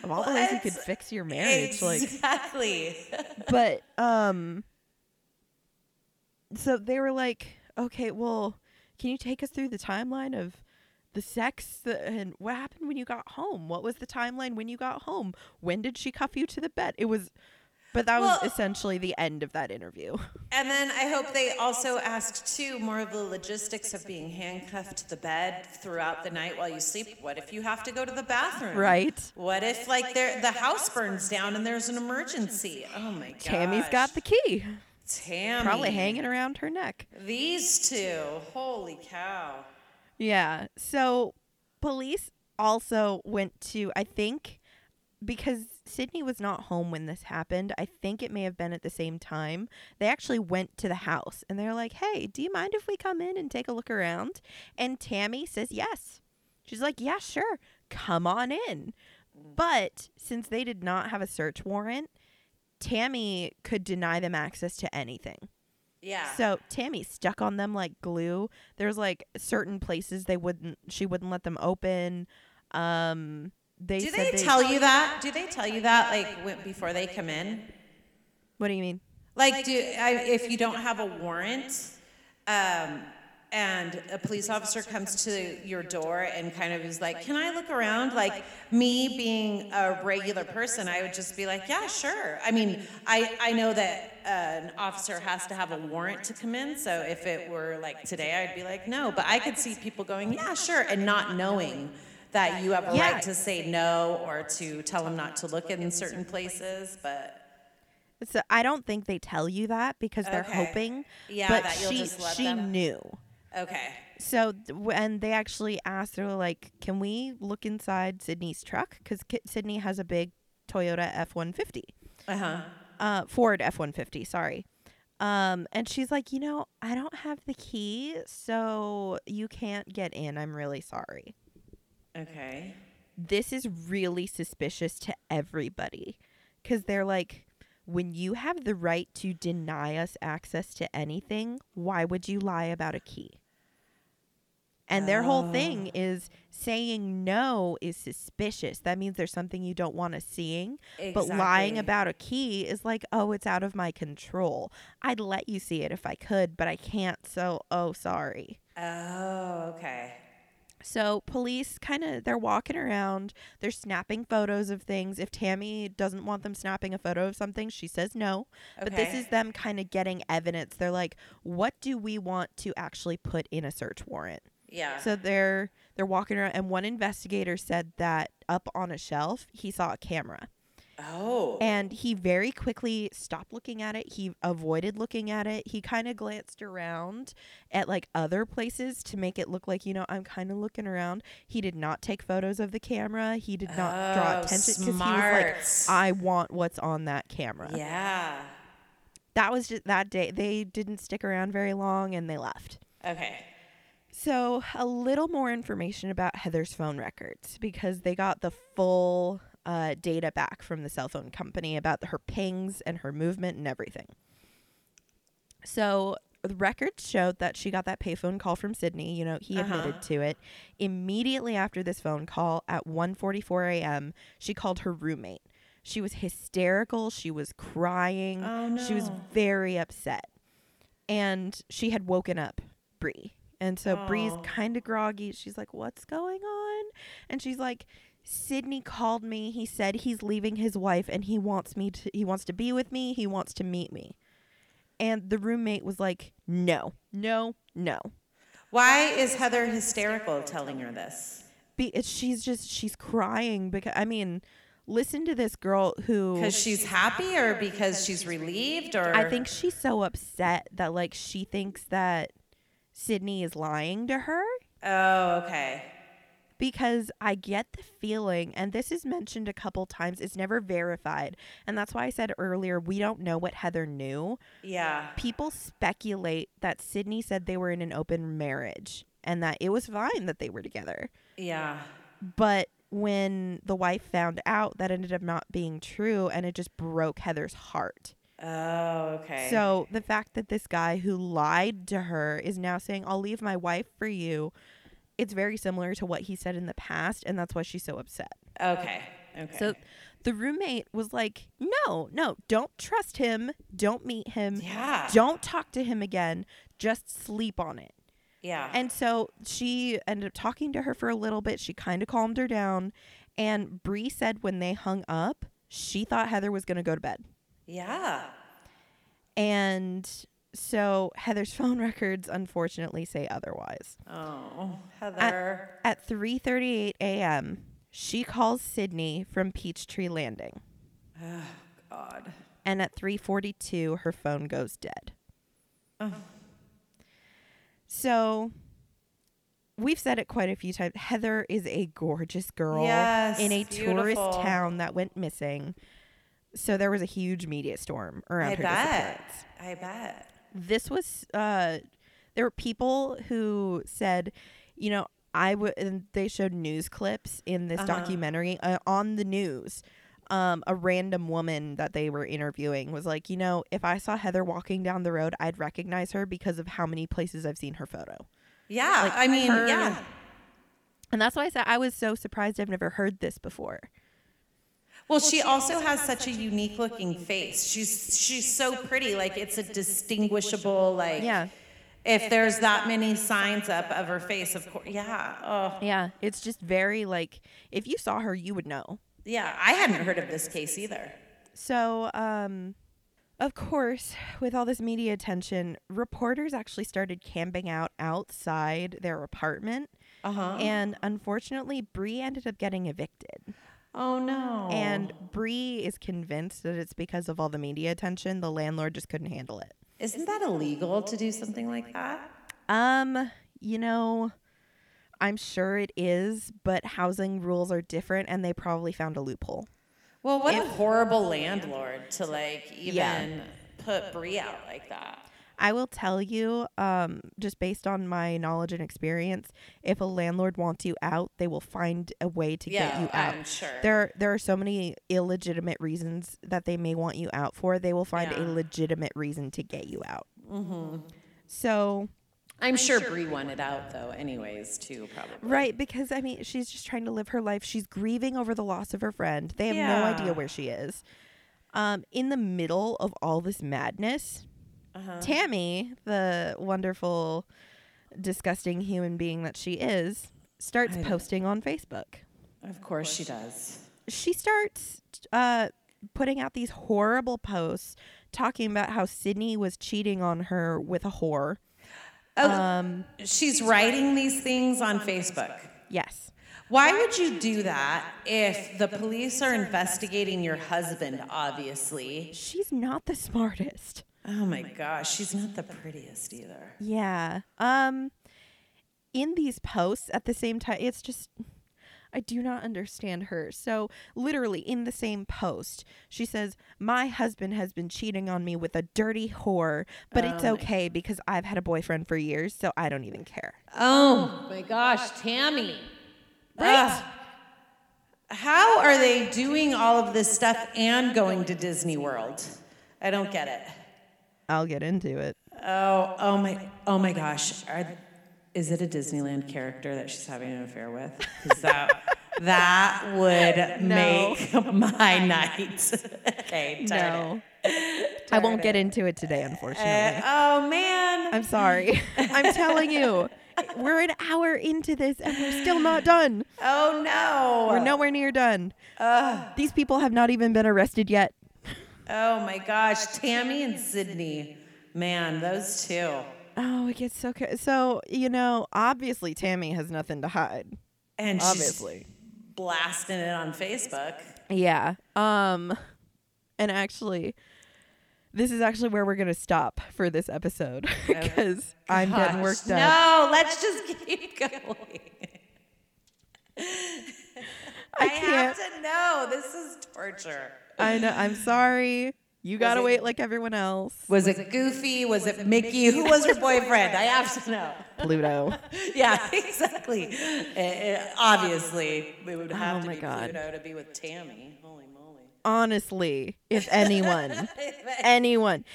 Speaker 1: Of all the ways you could fix your marriage, like
Speaker 2: exactly.
Speaker 1: but um so they were like okay well can you take us through the timeline of the sex and what happened when you got home what was the timeline when you got home when did she cuff you to the bed it was But that
Speaker 2: Well-
Speaker 1: was essentially the end of that interview. *laughs*
Speaker 2: And then I hope they also asked too more of the logistics of being handcuffed to the bed throughout the night while you sleep. What if you have to go to the bathroom?
Speaker 1: Right.
Speaker 2: What if like there the house burns down and there's an emergency? Oh my god.
Speaker 1: Tammy's got the key.
Speaker 2: Tammy.
Speaker 1: Probably hanging around her neck.
Speaker 2: These two. Holy cow.
Speaker 1: Yeah. So police also went to, I think, because Sidney was not home when this happened, I think it may have been at the same time. They actually went to the house and they're like, hey, do you mind if we come in and take a look around? And Tammy says yes. She's like, yeah, sure. Come on in. But since they did not have a search warrant, Tammy could deny them access to anything.
Speaker 2: Yeah.
Speaker 1: So Tammy stuck on them like glue. There's like certain places they wouldn't she wouldn't let them open. Um they
Speaker 2: Do
Speaker 1: said
Speaker 2: they tell you that? Do they tell you that like before they come in?
Speaker 1: What do you mean?
Speaker 2: Like, do I, if you don't have a warrant, um, and a police officer comes to your door and kind of is like, "Can I look around?" Like me being a regular person, I would just be like, "Yeah, sure." I mean, I I know that uh, an officer has to have a warrant to come in, so if it were like today, I'd be like, "No," but I could see people going, "Yeah, sure," and not knowing that you have a right to say no or to tell them not to look in certain places, but.
Speaker 1: So I don't think they tell you that because they're
Speaker 2: Okay.
Speaker 1: hoping.
Speaker 2: Yeah,
Speaker 1: but
Speaker 2: that you'll
Speaker 1: she
Speaker 2: just let
Speaker 1: she
Speaker 2: them-
Speaker 1: knew.
Speaker 2: Okay.
Speaker 1: So when they actually asked, they were like, "Can we look inside Sidney's truck? Because Sidney has a big Toyota F one fifty,
Speaker 2: Uh huh.
Speaker 1: uh, Ford F one fifty. Sorry." Um, and she's like, "You know, I don't have the key, so you can't get in. I'm really sorry."
Speaker 2: Okay.
Speaker 1: this is really suspicious to everybody because they're like, when you have the right to deny us access to anything, why would you lie about a key? And their whole thing oh. is saying no is suspicious. That means there's something you don't want us seeing. But lying about a key is like, oh, it's out of my control. I'd let you see it if I could, but I can't. So, oh, sorry.
Speaker 2: Oh, okay.
Speaker 1: So police kind of they're walking around, they're snapping photos of things. If Tammy doesn't want them snapping a photo of something, she says no. But this is them kind of getting evidence. They're like, "What do we want to actually put in a search warrant?"
Speaker 2: Yeah.
Speaker 1: So they're they're walking around and one investigator said that up on a shelf, he saw a camera.
Speaker 2: Oh.
Speaker 1: And he very quickly stopped looking at it. He avoided looking at it. He kind of glanced around at like other places to make it look like, you know, I'm kind of looking around. He did not take photos of the camera. He did not draw
Speaker 2: Oh,
Speaker 1: attention because he was like, I want what's on that camera.
Speaker 2: yeah.
Speaker 1: That was just that day. They didn't stick around very long and they left.
Speaker 2: Okay.
Speaker 1: So, a little more information about Heather's phone records because they got the full uh, data back from the cell phone company about her pings and her movement and everything. So, the records showed that she got that payphone call from Sidney. You know, he admitted
Speaker 2: Uh-huh.
Speaker 1: to it. Immediately after this phone call at 1:44 a.m., she called her roommate. She was hysterical. She was crying.
Speaker 2: Oh,
Speaker 1: She was very upset. And she had woken up Bree. And so Bree's kind of groggy. She's like, What's going on? And she's like, Sidney called me. He said he's leaving his wife and he wants me to he wants to be with me. He wants to meet me. And the roommate was like, No, no, no.
Speaker 2: Why is Heather hysterical telling her this?
Speaker 1: Be- she's just she's crying because I mean, listen to this girl who
Speaker 2: Because she's happy or because she's relieved or
Speaker 1: I think she's so upset that like she thinks that Sidney is lying to her
Speaker 2: Oh, okay.
Speaker 1: Because I get the feeling and this is mentioned a couple times it's never verified and that's why I said earlier we don't know what Heather knew.
Speaker 2: Yeah.
Speaker 1: People speculate that Sidney said they were in an open marriage and that it was fine that they were together.
Speaker 2: Yeah.
Speaker 1: But when the wife found out that ended up not being true and it just broke Heather's heart.
Speaker 2: Oh, okay.
Speaker 1: So the fact that this guy who lied to her is now saying, I'll leave my wife for you, it's very similar to what he said in the past, and that's why she's so upset.
Speaker 2: okay. Okay.
Speaker 1: So the roommate was like, No, no, don't trust him. Don't meet him.
Speaker 2: yeah.
Speaker 1: Don't talk to him again. Just sleep on it.
Speaker 2: Yeah.
Speaker 1: And so she ended up talking to her for a little bit. She kind of calmed her down. And Bree said when they hung up, she thought Heather was going to go to bed.
Speaker 2: Yeah.
Speaker 1: And so Heather's *laughs* phone records unfortunately say otherwise.
Speaker 2: Oh, Heather.
Speaker 1: At 3:38 a.m., she calls Sidney from Peachtree Landing.
Speaker 2: Oh god.
Speaker 1: And at 3:42 her phone goes dead. Oh. So we've said it quite a few times. Heather is a gorgeous girl
Speaker 2: Yes,
Speaker 1: in a
Speaker 2: beautiful.
Speaker 1: tourist town that went missing. So there was a huge media storm around
Speaker 2: I
Speaker 1: her
Speaker 2: bet.
Speaker 1: disappearance.
Speaker 2: I bet.
Speaker 1: This was uh there were people who said you know i would and they showed news clips in this documentary uh, on the news um a random woman that they were interviewing was like you know if i saw heather walking down the road i'd recognize her because of how many places i've seen her photo
Speaker 2: Yeah.
Speaker 1: Like
Speaker 2: I mean,
Speaker 1: her-
Speaker 2: yeah.
Speaker 1: and that's why i said i was so surprised i've never heard this before
Speaker 2: Well, she also has such a unique looking face. She's she's so pretty. Like it's a distinguishable like
Speaker 1: yeah
Speaker 2: if there's that many signs up of her face, of course. Yeah. Oh.
Speaker 1: yeah it's just very like if you saw her you would know
Speaker 2: Yeah. I hadn't heard of this case either.
Speaker 1: So, um, of course, with all this media attention, reporters actually started camping out outside their apartment.
Speaker 2: Uh-huh.
Speaker 1: And unfortunately, Bree ended up getting evicted.
Speaker 2: Oh no.
Speaker 1: And Bree is convinced that it's because of all the media attention. The landlord just couldn't handle it.
Speaker 2: isn't that illegal to do something like that?
Speaker 1: Um, you know, I'm sure it is, but housing rules are different and they probably found a loophole.
Speaker 2: Well, what a horrible landlord to like even
Speaker 1: Yeah.
Speaker 2: put Bree out like that.
Speaker 1: I will tell you, um, just based on my knowledge and experience, if a landlord wants you out, they will find a way to get you out.
Speaker 2: I'm sure.
Speaker 1: There, there are so many illegitimate reasons that they may want you out for. They will find
Speaker 2: Yeah.
Speaker 1: a legitimate reason to get you out. Mm-hmm. So,
Speaker 2: I'm sure Bree wanted out though, anyways, too, probably.
Speaker 1: right, because I mean, she's just trying to live her life. She's grieving over the loss of her friend. They have no idea where she is. Um, in the middle of all this madness,
Speaker 2: Uh-huh.
Speaker 1: Tammy, the wonderful, disgusting human being that she is, starts
Speaker 2: I-
Speaker 1: posting on Facebook.
Speaker 2: Of course she does.
Speaker 1: She starts uh, putting out these horrible posts talking about how Sidney was cheating on her with a whore.
Speaker 2: Oh,
Speaker 1: Um,
Speaker 2: she's writing these things on Facebook.
Speaker 1: yes.
Speaker 2: Why would you do that if the police are investigating your husband, obviously?
Speaker 1: She's not the smartest.
Speaker 2: Oh my gosh, she's not the prettiest either.
Speaker 1: Yeah. Um in these posts at the same time it's just I do not understand her. So, literally in the same post, she says, "My husband has been cheating on me with a dirty whore, but it's okay because I've had a boyfriend for years, so I don't even care."
Speaker 2: Oh my gosh, Tammy.
Speaker 1: Right?
Speaker 2: Ugh. How are they doing all of this stuff and going to Disney World? I don't get it.
Speaker 1: I'll get into it.
Speaker 2: Oh, oh my, oh my gosh. Are, is it a Disneyland character that she's having an affair with? that, *laughs* that would
Speaker 1: No.
Speaker 2: make my *laughs* night. *laughs* okay, no. it.
Speaker 1: I won't get into it today, unfortunately.
Speaker 2: Eh, oh man.
Speaker 1: I'm sorry. I'm telling you. We're an hour into this and we're still not done.
Speaker 2: Oh no.
Speaker 1: We're nowhere near done. These people have not even been arrested yet.
Speaker 2: Oh my gosh, Tammy and Sidney. Man, those two.
Speaker 1: Oh, it gets so ca- so. You know, obviously Tammy has nothing to hide.
Speaker 2: And she's
Speaker 1: Obviously,
Speaker 2: blasting it on Facebook.
Speaker 1: yeah. Um, and actually, this is actually where we're gonna stop for this episode *laughs* because I'm getting worked up.
Speaker 2: No, let's just *laughs* keep going. I, have to know. This is torture.
Speaker 1: I know. I'm sorry. You gotta
Speaker 2: it-
Speaker 1: wait like everyone else.
Speaker 2: Was it Goofy? Was it Mickey? Who was her *laughs* boyfriend? I have to know.
Speaker 1: Pluto. *laughs*
Speaker 2: Yeah, *laughs* exactly. Uh, uh, obviously, we would have
Speaker 1: Oh
Speaker 2: to
Speaker 1: my
Speaker 2: be
Speaker 1: God.
Speaker 2: Pluto to be with Tammy. Holy moly.
Speaker 1: Honestly, if anyone, anyone,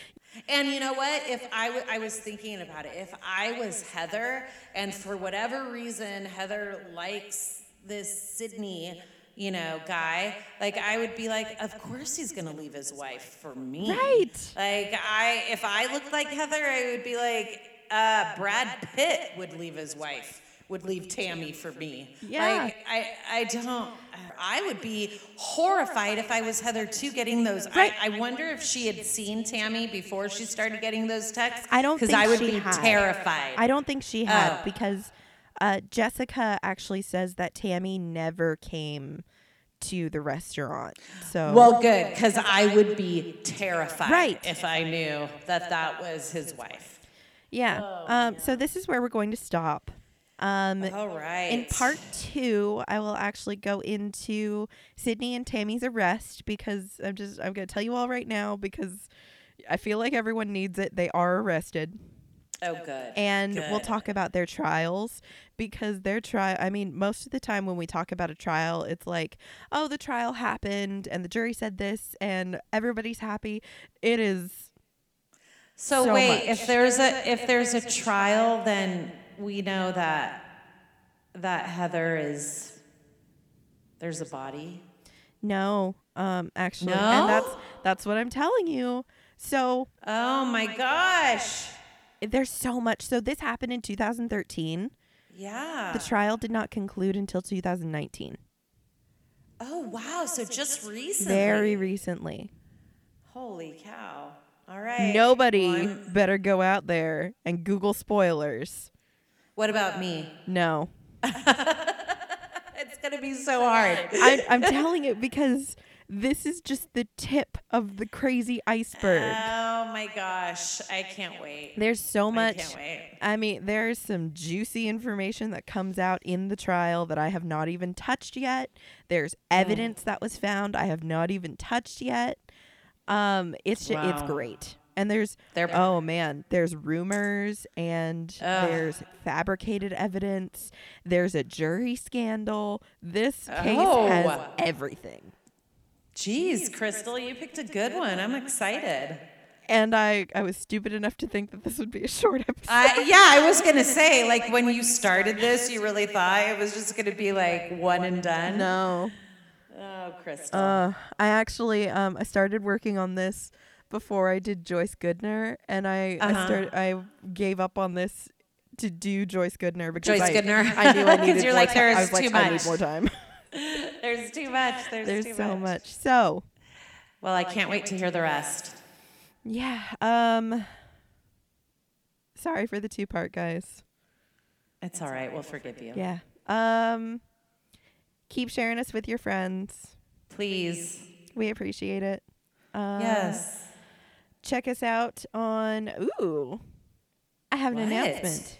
Speaker 2: And you know what? If I, w- I was thinking about it, if I was Heather, and for whatever reason Heather likes this Sidney, you know, guy, like I would be like, of course he's gonna leave his wife for me.
Speaker 1: Right.
Speaker 2: Like I, if I looked like Heather, I would be like, uh, Brad Pitt would leave his wife would leave Tammy for me.
Speaker 1: Yeah.
Speaker 2: Like, I, I don't, I would be horrified if I was Heather too getting those.
Speaker 1: Right.
Speaker 2: I, I wonder if she had seen Tammy before she started getting those texts.
Speaker 1: I don't
Speaker 2: Because
Speaker 1: think
Speaker 2: I would be
Speaker 1: had.
Speaker 2: terrified.
Speaker 1: I don't think she had
Speaker 2: Oh.
Speaker 1: because uh, Jessica actually says that Tammy never came to the restaurant. So
Speaker 2: Well, good, because I would be terrified
Speaker 1: Right.
Speaker 2: if I knew that that was his wife.
Speaker 1: yeah.
Speaker 2: Oh,
Speaker 1: um, so this is where we're going to stop. Um,
Speaker 2: All right.
Speaker 1: in part two, I will actually go into Sidney and Tammy's arrest because I'm just I'm going to tell you all right now because I feel like everyone needs it. They are arrested.
Speaker 2: Oh, good.
Speaker 1: and we'll talk about their trials because their trial i mean most of the time when we talk about a trial it's like oh the trial happened and the jury said this and everybody's happy it is
Speaker 2: So,
Speaker 1: so
Speaker 2: wait,
Speaker 1: much.
Speaker 2: if there's a if there's a trial, then we know that that Heather is there's a body.
Speaker 1: no um actually
Speaker 2: No?
Speaker 1: and that's that's what i'm telling you so
Speaker 2: Oh my gosh.
Speaker 1: There's so much so this happened in 2013
Speaker 2: Yeah.
Speaker 1: the trial did not conclude until 2019
Speaker 2: oh wow. So just recently.
Speaker 1: very recently
Speaker 2: Holy cow. All right.
Speaker 1: nobody
Speaker 2: Well, I'm-
Speaker 1: better go out there and google spoilers
Speaker 2: what about me?
Speaker 1: no *laughs*
Speaker 2: It's gonna be so hard.
Speaker 1: I'm, I'm telling you because this is just the tip of the crazy iceberg.
Speaker 2: Oh my gosh. I can't wait.
Speaker 1: There's so much.
Speaker 2: I can't wait.
Speaker 1: I mean, there's some juicy information that comes out in the trial that I have not even touched yet. There's
Speaker 2: Mm.
Speaker 1: evidence that was found I have not even touched yet. Um, it's ju- it's great. And there's
Speaker 2: They're-
Speaker 1: oh man, there's rumors and
Speaker 2: Ugh.
Speaker 1: there's fabricated evidence. There's a jury scandal. This case
Speaker 2: Oh.
Speaker 1: has everything.
Speaker 2: Jeez, Crystal, you picked a good one. I'm excited.
Speaker 1: And I, I was stupid enough to think that this would be a short episode.
Speaker 2: I, yeah, I was gonna *laughs* say, like when you started this, you really thought it was just gonna be like one and done.
Speaker 1: no.
Speaker 2: Oh, Crystal.
Speaker 1: Uh, I actually um I started working on this before I did Joyce Goodner, and I I
Speaker 2: Uh-huh.
Speaker 1: started I gave up on this to do Joyce Goodner because
Speaker 2: Joyce
Speaker 1: I,
Speaker 2: Goodner.
Speaker 1: I knew I *laughs* needed
Speaker 2: you're
Speaker 1: more
Speaker 2: like,
Speaker 1: time. I
Speaker 2: "There's
Speaker 1: was like,
Speaker 2: too
Speaker 1: I need
Speaker 2: much."
Speaker 1: more time. *laughs*
Speaker 2: There's too much. There's,
Speaker 1: There's
Speaker 2: too
Speaker 1: so
Speaker 2: much.
Speaker 1: much. So
Speaker 2: Well, I can't wait to hear the rest.
Speaker 1: yeah. Um. Sorry for the two part, guys.
Speaker 2: It's all right. We'll forgive you.
Speaker 1: Yeah. Um. Keep sharing us with your friends.
Speaker 2: Please.
Speaker 1: We appreciate it. Um,
Speaker 2: Yes.
Speaker 1: check us out on ooh i have an
Speaker 2: What?
Speaker 1: announcement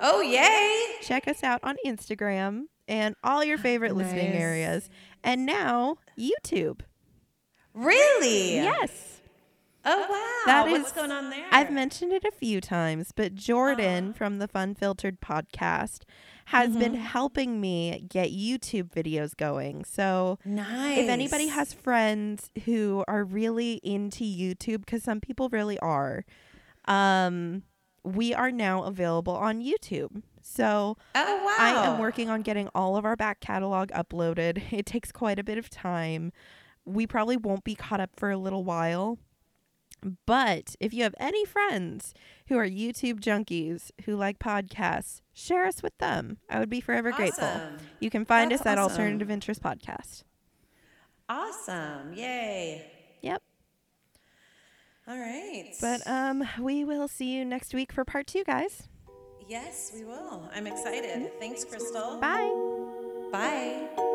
Speaker 2: Oh, yay.
Speaker 1: check us out on instagram and all your ah, favorite listening areas and now youtube
Speaker 2: Really?
Speaker 1: yes
Speaker 2: Oh, wow.
Speaker 1: That
Speaker 2: What's
Speaker 1: is-
Speaker 2: going on there?
Speaker 1: i've mentioned it a few times but jordan ah. from the fun filtered podcast has been mm-hmm. helping me get youtube videos going so
Speaker 2: Nice.
Speaker 1: if anybody has friends who are really into YouTube, because some people really are, um, we are now available on YouTube. So
Speaker 2: Oh, wow.
Speaker 1: I am working on getting all of our back catalog uploaded. *laughs* It takes quite a bit of time. We probably won't be caught up for a little while. But if you have any friends who are YouTube junkies who like podcasts, share us with them. I would be forever grateful. You can find
Speaker 2: That's
Speaker 1: us at
Speaker 2: awesome.
Speaker 1: Alternative Interest Podcast.
Speaker 2: Awesome. Yay.
Speaker 1: Yep.
Speaker 2: All right.
Speaker 1: But um, we will see you next week for part two, guys.
Speaker 2: Yes, we will. I'm excited. Thanks, Crystal.
Speaker 1: Bye.
Speaker 2: Bye.